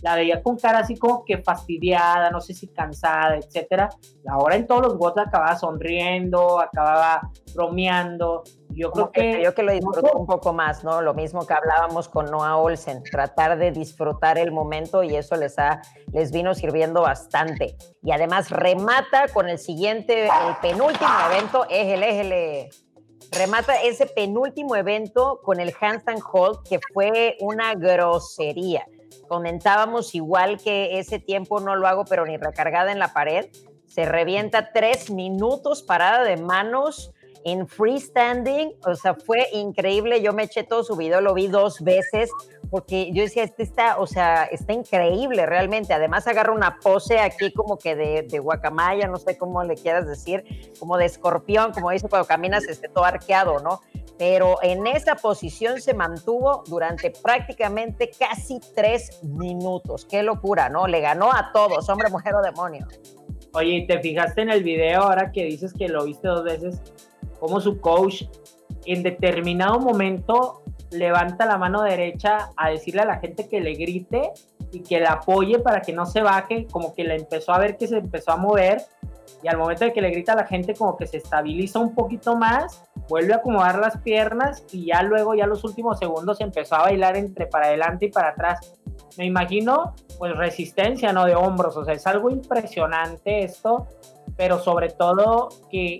la veía con cara así como que fastidiada, no sé si cansada, etcétera. Ahora en todos los bots acababa sonriendo, acababa bromeando. Yo creo que, yo que lo disfruto un poco más, ¿no? Lo mismo que hablábamos con Noah Olsen, tratar de disfrutar el momento y eso les ha les vino sirviendo bastante. Y además remata con el siguiente, el penúltimo evento, éjele, éjele. Remata ese penúltimo evento con el handstand hold que fue una grosería comentábamos igual que ese tiempo no lo hago, pero ni recargada en la pared. Se revienta tres minutos parada de manos en freestanding. O sea, fue increíble. Yo me eché todo su video, lo vi dos veces porque yo decía, este está, o sea, está increíble realmente. Además agarra una pose aquí como que de, guacamaya, no sé cómo le quieras decir, como de escorpión, como dice cuando caminas este, todo arqueado, ¿no? pero en esa posición se mantuvo durante prácticamente casi tres minutos. Qué locura, ¿no? Le ganó a todos, hombre, mujer o demonio. Oye, ¿te fijaste en el video ahora que dices que lo viste dos veces? Cómo su coach en determinado momento levanta la mano derecha a decirle a la gente que le grite y que la apoye para que no se baje, como que le empezó a ver que se empezó a mover y al momento de que le grita a la gente como que se estabiliza un poquito más vuelve a acomodar las piernas y ya luego, ya los últimos segundos empezó a bailar entre para adelante y para atrás. Me imagino, pues resistencia, ¿no? De hombros, o sea, es algo impresionante esto, pero sobre todo que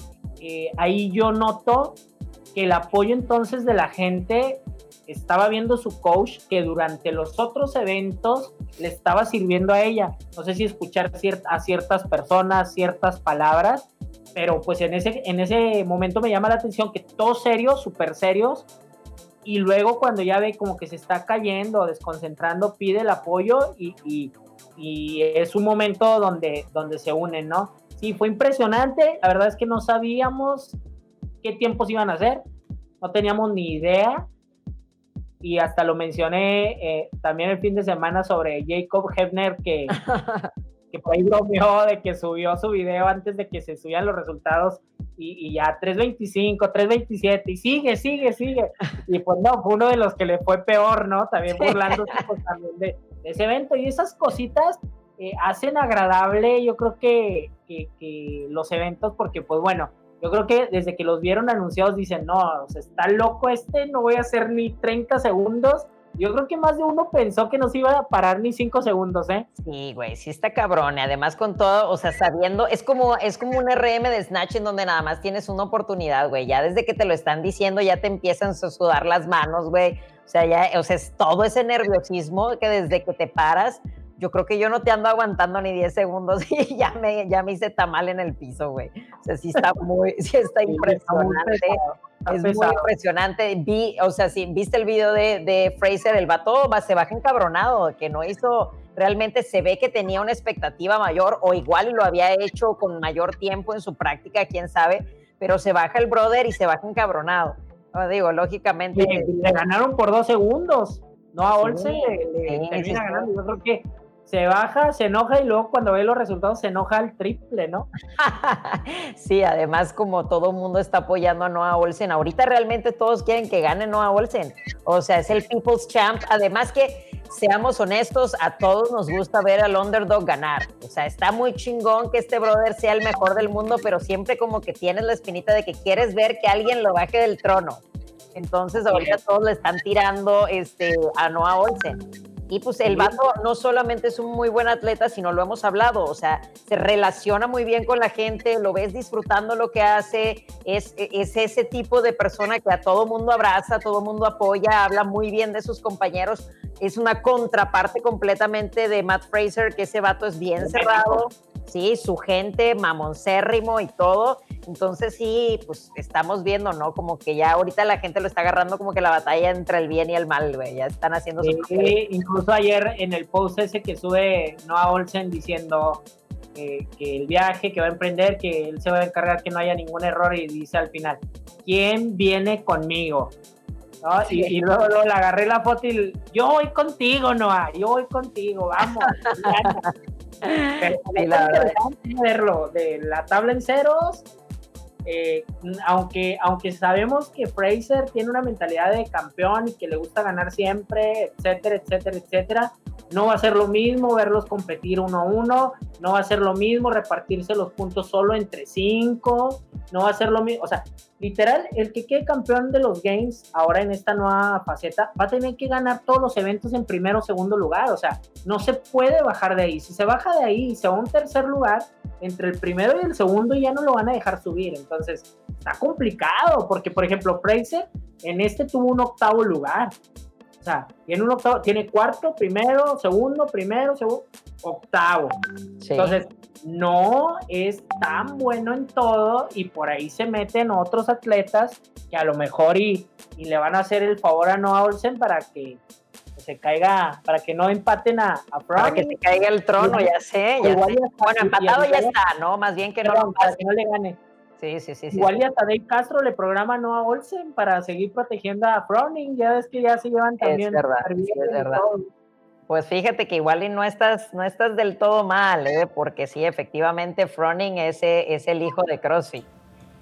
ahí yo noto que el apoyo entonces de la gente estaba viendo su coach que durante los otros eventos le estaba sirviendo a ella. No sé si escuchar a ciertas personas, ciertas palabras, pero pues en ese, en ese momento me llama la atención que todos serios, súper serios, y luego cuando ya ve como que se está cayendo, desconcentrando, pide el apoyo y, y, es un momento donde, donde se unen, ¿no? Sí, fue impresionante, la verdad es que no sabíamos qué tiempos iban a hacer, no teníamos ni idea, y hasta lo mencioné eh, también el fin de semana sobre Jacob Hefner, que que por ahí bromeó de que subió su video antes de que se subían los resultados y, ya 3.25, 3.27 y sigue, sigue, sigue. Y pues no, fue uno de los que le fue peor, ¿no? También burlándose pues, también de, ese evento. Y esas cositas eh, hacen agradable yo creo que, que, que, los eventos porque pues bueno, yo creo que desde que los vieron anunciados dicen, no, o sea, está loco este, no voy a hacer ni 30 segundos yo creo que más de uno pensó que no se iba a parar ni cinco segundos, ¿eh? Sí, güey, sí está cabrón. Además con todo, o sea, sabiendo, es como, es como un RM de Snatch en donde nada más tienes una oportunidad, güey. Ya desde que te lo están diciendo, ya te empiezan a sudar las manos, güey. O sea, ya, o sea, es todo ese nerviosismo que desde que te paras, yo creo que yo no te ando aguantando ni 10 segundos y ya me, ya me hice tamal en el piso, güey. O sea, sí está muy, sí está impresionante. Es muy impresionante. Vi, o sea, si viste el video de, de Fraser, el vato va, se baja encabronado, que no hizo, realmente se ve que tenía una expectativa mayor o igual lo había hecho con mayor tiempo en su práctica, quién sabe, pero se baja el brother y se baja encabronado. digo, lógicamente. Le, ganaron por dos segundos. No a Olsen le, termina ganando. Yo creo que se baja, se enoja y luego cuando ve los resultados se enoja al triple, ¿no? sí, además como todo mundo está apoyando a Noah Olsen, ahorita realmente todos quieren que gane Noah Olsen, o sea, es el People's Champ, además que seamos honestos, a todos nos gusta ver al underdog ganar, o sea, está muy chingón que este brother sea el mejor del mundo, pero siempre como que tienes la espinita de que quieres ver que alguien lo baje del trono. Entonces ahorita todos le están tirando este, a Noah Olsen. Y pues el vato no solamente es un muy buen atleta, sino lo hemos hablado, o sea, se relaciona muy bien con la gente, lo ves disfrutando lo que hace, es, es ese tipo de persona que a todo mundo abraza, a todo mundo apoya, habla muy bien de sus compañeros, es una contraparte completamente de Matt Fraser, que ese vato es bien cerrado, sí, su gente, mamoncérrimo y todo. Entonces sí, pues estamos viendo, ¿no? Como que ya ahorita la gente lo está agarrando como que la batalla entre el bien y el mal, güey. Ya están haciendo su... Sí, incluso ayer en el post ese que sube Noah Olsen diciendo que, el viaje que va a emprender, que él se va a encargar que no haya ningún error y dice al final, ¿quién viene conmigo? Y, luego, le agarré la foto y yo voy contigo, Noah, yo voy contigo, vamos. Pero la verlo, de la tabla en ceros, eh, aunque, aunque sabemos que Fraser tiene una mentalidad de campeón y que le gusta ganar siempre, etcétera, etcétera, etcétera, no va a ser lo mismo verlos competir uno a uno, no va a ser lo mismo repartirse los puntos solo entre cinco, no va a ser lo mismo, o sea, literal, el que quede campeón de los games ahora en esta nueva faceta va a tener que ganar todos los eventos en primero o segundo lugar, o sea, no se puede bajar de ahí, si se baja de ahí y se va a un tercer lugar, entre el primero y el segundo ya no lo van a dejar subir, entonces está complicado, porque por ejemplo, Fraser en este tuvo un octavo lugar, sea, tiene un octavo, tiene cuarto, primero, segundo, primero, segundo, octavo. Entonces, no es tan bueno en todo y por ahí se meten otros atletas que a lo mejor y, y le van a hacer el favor a Noah Olsen para que se caiga, para que no empaten a, a Para que se caiga el trono, ya sé. Ya sé. bueno, empatado ya está, ¿no? Más bien que no, para que no le gane. Sí, sí, sí. Igual ya Tadej Castro le programa no a Olsen para seguir protegiendo a Frowning. Ya ves que ya se llevan también. Es verdad, es verdad. Pues fíjate que igual y no estás, no estás del todo mal, ¿eh? porque sí, efectivamente, Froning es, es el hijo de CrossFit.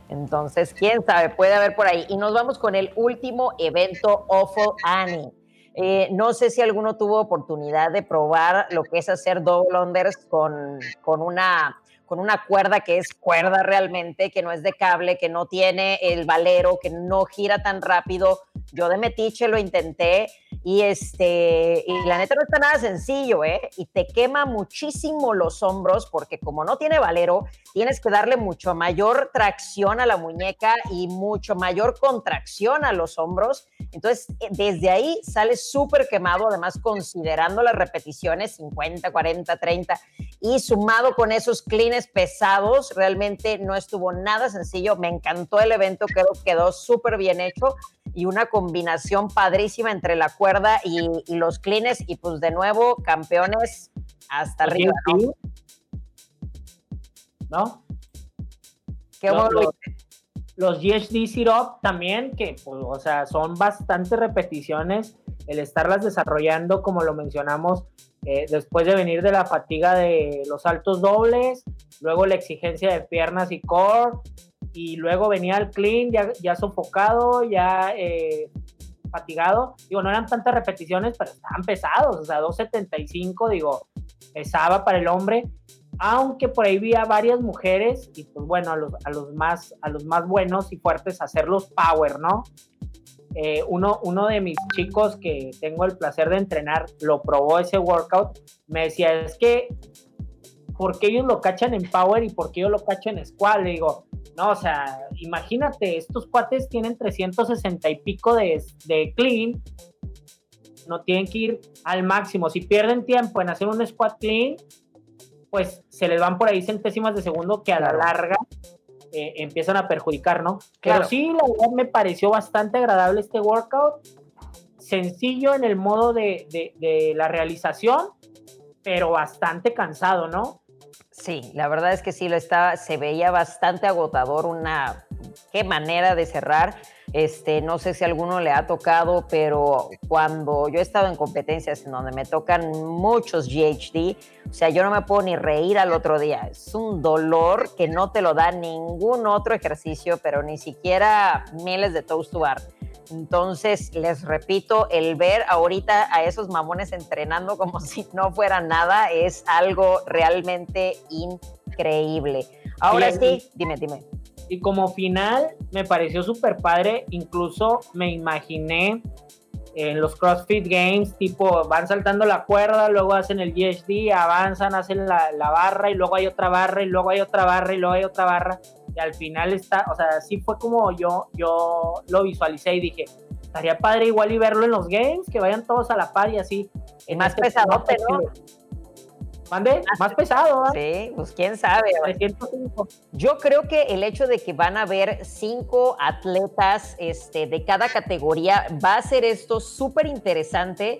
Entonces, quién sabe, puede haber por ahí. Y nos vamos con el último evento, Awful Annie. Eh, no sé si alguno tuvo oportunidad de probar lo que es hacer double unders con, con una con una cuerda que es cuerda realmente, que no es de cable, que no tiene el valero, que no gira tan rápido. Yo de metiche lo intenté y este y la neta no está nada sencillo, ¿eh? Y te quema muchísimo los hombros porque como no tiene valero, tienes que darle mucho mayor tracción a la muñeca y mucho mayor contracción a los hombros. Entonces, eh, desde ahí sale súper quemado, además considerando las repeticiones 50, 40, 30 y sumado con esos clean pesados, realmente no estuvo nada sencillo, me encantó el evento, quedó, quedó súper bien hecho y una combinación padrísima entre la cuerda y, los clines y pues de nuevo campeones hasta arriba. ¿No? Qué los, bueno. Los, GHD Syrup también, que pues, o sea, son bastantes repeticiones, el estarlas desarrollando, como lo mencionamos, eh, después de venir de la fatiga de los saltos dobles, luego la exigencia de piernas y core, y luego venía el clean ya, ya sofocado, ya eh, fatigado. Digo, no eran tantas repeticiones, pero estaban pesados, o sea, 275, digo, pesaba para el hombre. Aunque por ahí había varias mujeres, y pues bueno, a los, a los, más, a los más buenos y fuertes hacerlos power, ¿no? Eh, uno, uno de mis chicos que tengo el placer de entrenar lo probó ese workout, me decía, es que, ¿por qué ellos lo cachan en power y por qué yo lo cacho en squat? Le digo, no, o sea, imagínate, estos cuates tienen 360 y pico de, de clean, no tienen que ir al máximo. Si pierden tiempo en hacer un squat clean, pues se les van por ahí centésimas de segundo que a la larga eh, empiezan a perjudicar, ¿no? Pero sí, la verdad me pareció bastante agradable este workout, sencillo en el modo de, de, la realización, pero bastante cansado, ¿no? Sí, la verdad es que sí, lo estaba, se veía bastante agotador, una, qué manera de cerrar. Este, no sé si a alguno le ha tocado, pero cuando yo he estado en competencias en donde me tocan muchos GHD, o sea, yo no me puedo ni reír al otro día. Es un dolor que no te lo da ningún otro ejercicio, pero ni siquiera miles de toast to bar. Entonces, les repito, el ver ahorita a esos mamones entrenando como si no fuera nada es algo realmente increíble. Ahora sí, dime, dime. Y como final me pareció súper padre, incluso me imaginé en los CrossFit Games, tipo, van saltando la cuerda, luego hacen el GHD, avanzan, hacen la, barra y luego hay otra barra y luego hay otra barra y luego hay otra barra. Y al final está, o sea, así fue como yo, yo lo visualicé y dije, estaría padre igual y verlo en los games, que vayan todos a la par y así. Y más este pesado, pero ¿Mande? Más pesado, Sí, pues quién sabe. Yo creo que el hecho de que van a haber cinco atletas este, de cada categoría va a ser esto súper interesante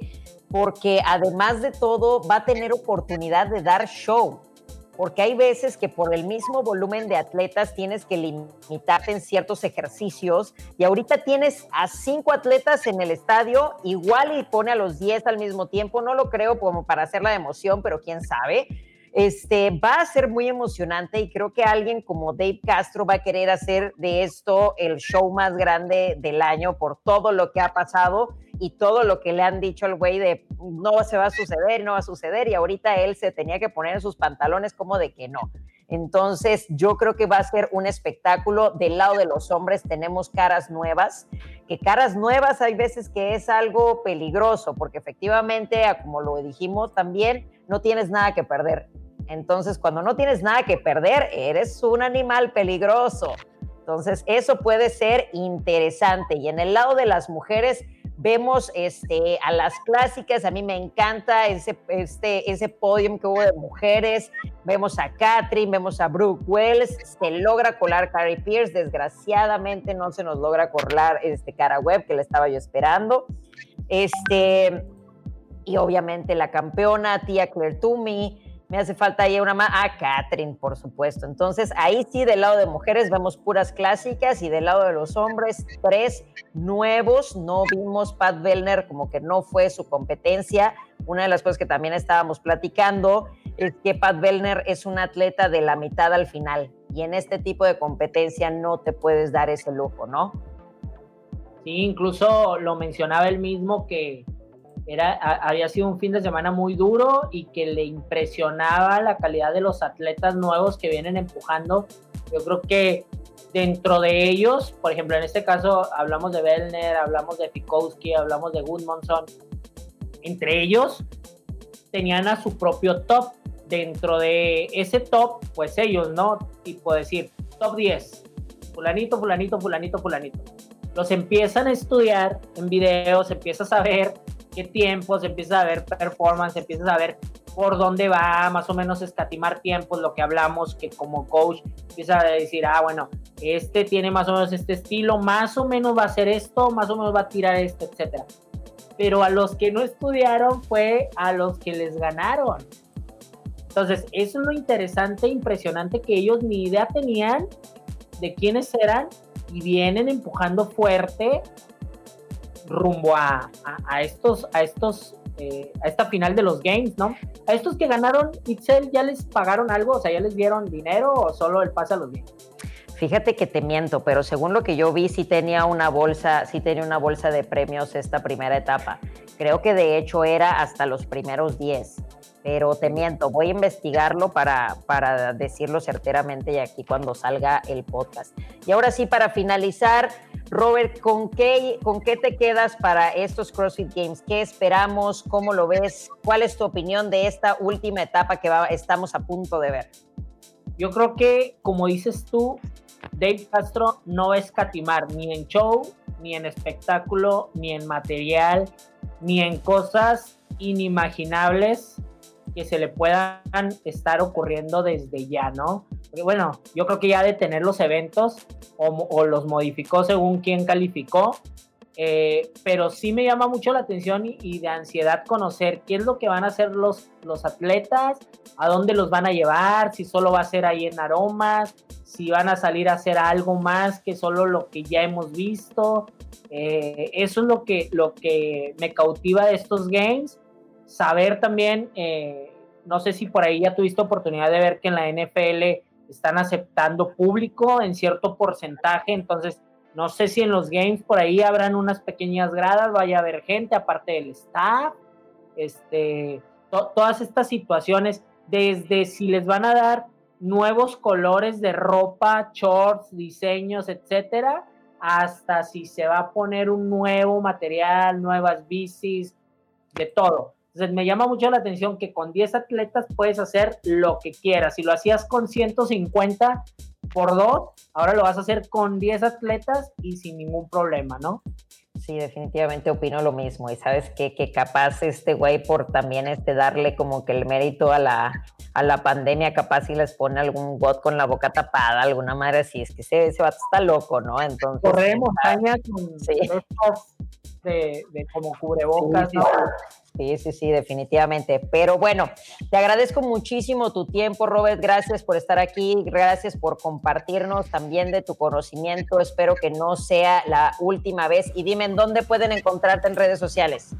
porque además de todo va a tener oportunidad de dar show porque hay veces que por el mismo volumen de atletas tienes que limitarte en ciertos ejercicios y ahorita tienes a cinco atletas en el estadio, igual y pone a los diez al mismo tiempo, no lo creo como para hacer la emoción, pero quién sabe. este, va a ser muy emocionante y creo que alguien como Dave Castro va a querer hacer de esto el show más grande del año por todo lo que ha pasado y todo lo que le han dicho al güey de no se va a suceder, no va a suceder y ahorita él se tenía que poner en sus pantalones como de que no. Entonces, yo creo que va a ser un espectáculo. Del lado de los hombres tenemos caras nuevas, que caras nuevas hay veces que es algo peligroso, porque efectivamente, como lo dijimos también, no tienes nada que perder. Entonces, cuando no tienes nada que perder, eres un animal peligroso. Entonces, eso puede ser interesante. Y en el lado de las mujeres, vemos este, a las clásicas, a mí me encanta ese, este, ese podium que hubo de mujeres, vemos a Catherine, vemos a Brooke Wells, se logra colar Carrie Pierce, desgraciadamente no se nos logra colar este Cara Web, que le estaba yo esperando, este, y obviamente la campeona, tía Claire Toomey, me hace falta ahí una más. Ah, Catherine, por supuesto. Entonces, ahí sí, del lado de mujeres vemos puras clásicas y del lado de los hombres, tres nuevos. No vimos Pat Bellner como que no fue su competencia. Una de las cosas que también estábamos platicando es que Pat Bellner es un atleta de la mitad al final. Y en este tipo de competencia no te puedes dar ese lujo, ¿no? Sí, incluso lo mencionaba él mismo que era, había sido un fin de semana muy duro y que le impresionaba la calidad de los atletas nuevos que vienen empujando. Yo creo que dentro de ellos, por ejemplo, en este caso hablamos de Bellner, hablamos de Fikowski, hablamos de Goodmanson, entre ellos tenían a su propio top. Dentro de ese top, pues ellos, ¿no? Tipo decir, top 10, fulanito, fulanito, fulanito, fulanito. Los empiezan a estudiar en videos, empiezas a ver qué tiempos, empieza a ver performance, empiezas a ver por dónde va, más o menos escatimar tiempos, lo que hablamos, que como coach empieza a decir, ah, bueno, este tiene más o menos este estilo, más o menos va a hacer esto, más o menos va a tirar esto, etcétera. Pero a los que no estudiaron fue a los que les ganaron. Entonces, eso es lo interesante, impresionante, que ellos ni idea tenían de quiénes eran y vienen empujando fuerte rumbo a, a, estos, a estos, eh, a esta final de los games, ¿no? A estos que ganaron Itzel, ¿ya les pagaron algo? O sea, ¿ya les dieron dinero o solo el pase a los games? Fíjate que te miento, pero según lo que yo vi, sí tenía una bolsa, sí tenía una bolsa de premios esta primera etapa. Creo que de hecho era hasta los primeros 10 pero te miento, voy a investigarlo para, para decirlo certeramente y aquí cuando salga el podcast. Y ahora sí, para finalizar, Robert, ¿con qué, ¿con qué te quedas para estos CrossFit Games? ¿Qué esperamos? ¿Cómo lo ves? ¿Cuál es tu opinión de esta última etapa que estamos a punto de ver? Yo creo que, como dices tú, Dave Castro no va a escatimar ni en show, ni en espectáculo, ni en material, ni en cosas inimaginables que se le puedan estar ocurriendo desde ya, ¿no? Porque bueno, yo creo que ya de tener los eventos o, los modificó según quién calificó, eh, pero sí me llama mucho la atención y, de ansiedad conocer qué es lo que van a hacer los, los atletas, a dónde los van a llevar, si solo va a ser ahí en aromas, si van a salir a hacer algo más que solo lo que ya hemos visto. Eh, eso es lo que, lo que me cautiva de estos games saber también, eh, no sé si por ahí ya tuviste oportunidad de ver que en la NFL están aceptando público en cierto porcentaje, entonces no sé si en los games por ahí habrán unas pequeñas gradas, vaya a haber gente aparte del staff, este, todas estas situaciones, desde si les van a dar nuevos colores de ropa, shorts, diseños, etcétera, hasta si se va a poner un nuevo material, nuevas bicis, de todo. Entonces me llama mucho la atención que con 10 atletas puedes hacer lo que quieras. Si lo hacías con 150 por dos, ahora lo vas a hacer con 10 atletas y sin ningún problema, ¿no? Sí, definitivamente opino lo mismo. Y sabes qué? que capaz este güey por también este darle como que el mérito a la, a la pandemia, capaz si les pone algún bot con la boca tapada, alguna madre así, es que ese, ese vato está loco, ¿no? Entonces. Corremos montaña con sí. de, de, como cubrebocas, ¿no? Sí, sí, sí, definitivamente. Pero bueno, te agradezco muchísimo tu tiempo, Robert. Gracias por estar aquí. Gracias por compartirnos también de tu conocimiento. Espero que no sea la última vez. Y dime, ¿en dónde pueden encontrarte en redes sociales?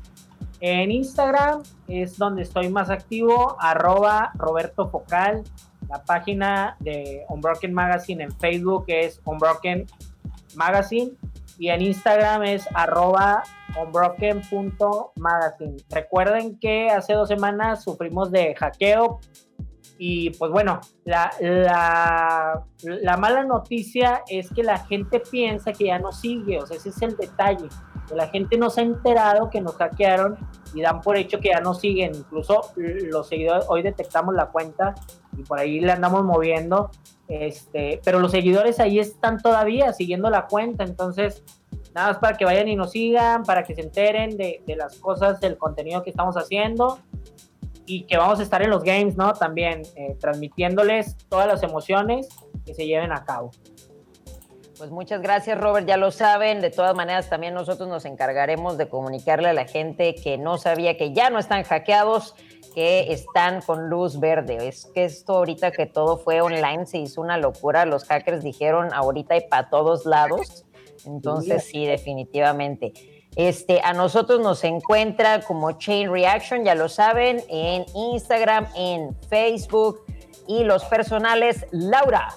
En Instagram es donde estoy más activo, arroba Roberto Focal. La página de Unbroken Magazine en Facebook es Unbroken Magazine y en Instagram es arroba unbroken.magazine. Recuerden que hace dos semanas sufrimos de hackeo y pues bueno, la, la, mala noticia es que la gente piensa que ya no sigue, o sea, ese es el detalle. La gente no se ha enterado que nos hackearon y dan por hecho que ya no siguen. Incluso los seguidores, hoy detectamos la cuenta y por ahí le andamos moviendo, este, pero los seguidores ahí están todavía siguiendo la cuenta, entonces nada más para que vayan y nos sigan, para que se enteren de, las cosas, del contenido que estamos haciendo y que vamos a estar en los games, ¿no? También eh, transmitiéndoles todas las emociones que se lleven a cabo. Pues muchas gracias, Robert. Ya lo saben. De todas maneras, también nosotros nos encargaremos de comunicarle a la gente que no sabía que ya no están hackeados, que están con luz verde. Es que esto ahorita que todo fue online se hizo una locura. Los hackers dijeron ahorita y para todos lados. Entonces, sí, definitivamente. Este, a nosotros nos encuentra como Chain Reaction, ya lo saben, en Instagram, en Facebook y los personales, Laura.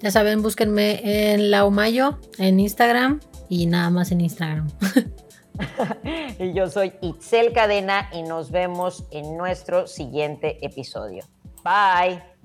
Ya saben, búsquenme en Laumayo, en Instagram y nada más en Instagram. y yo soy Itzel Cadena y nos vemos en nuestro siguiente episodio. Bye.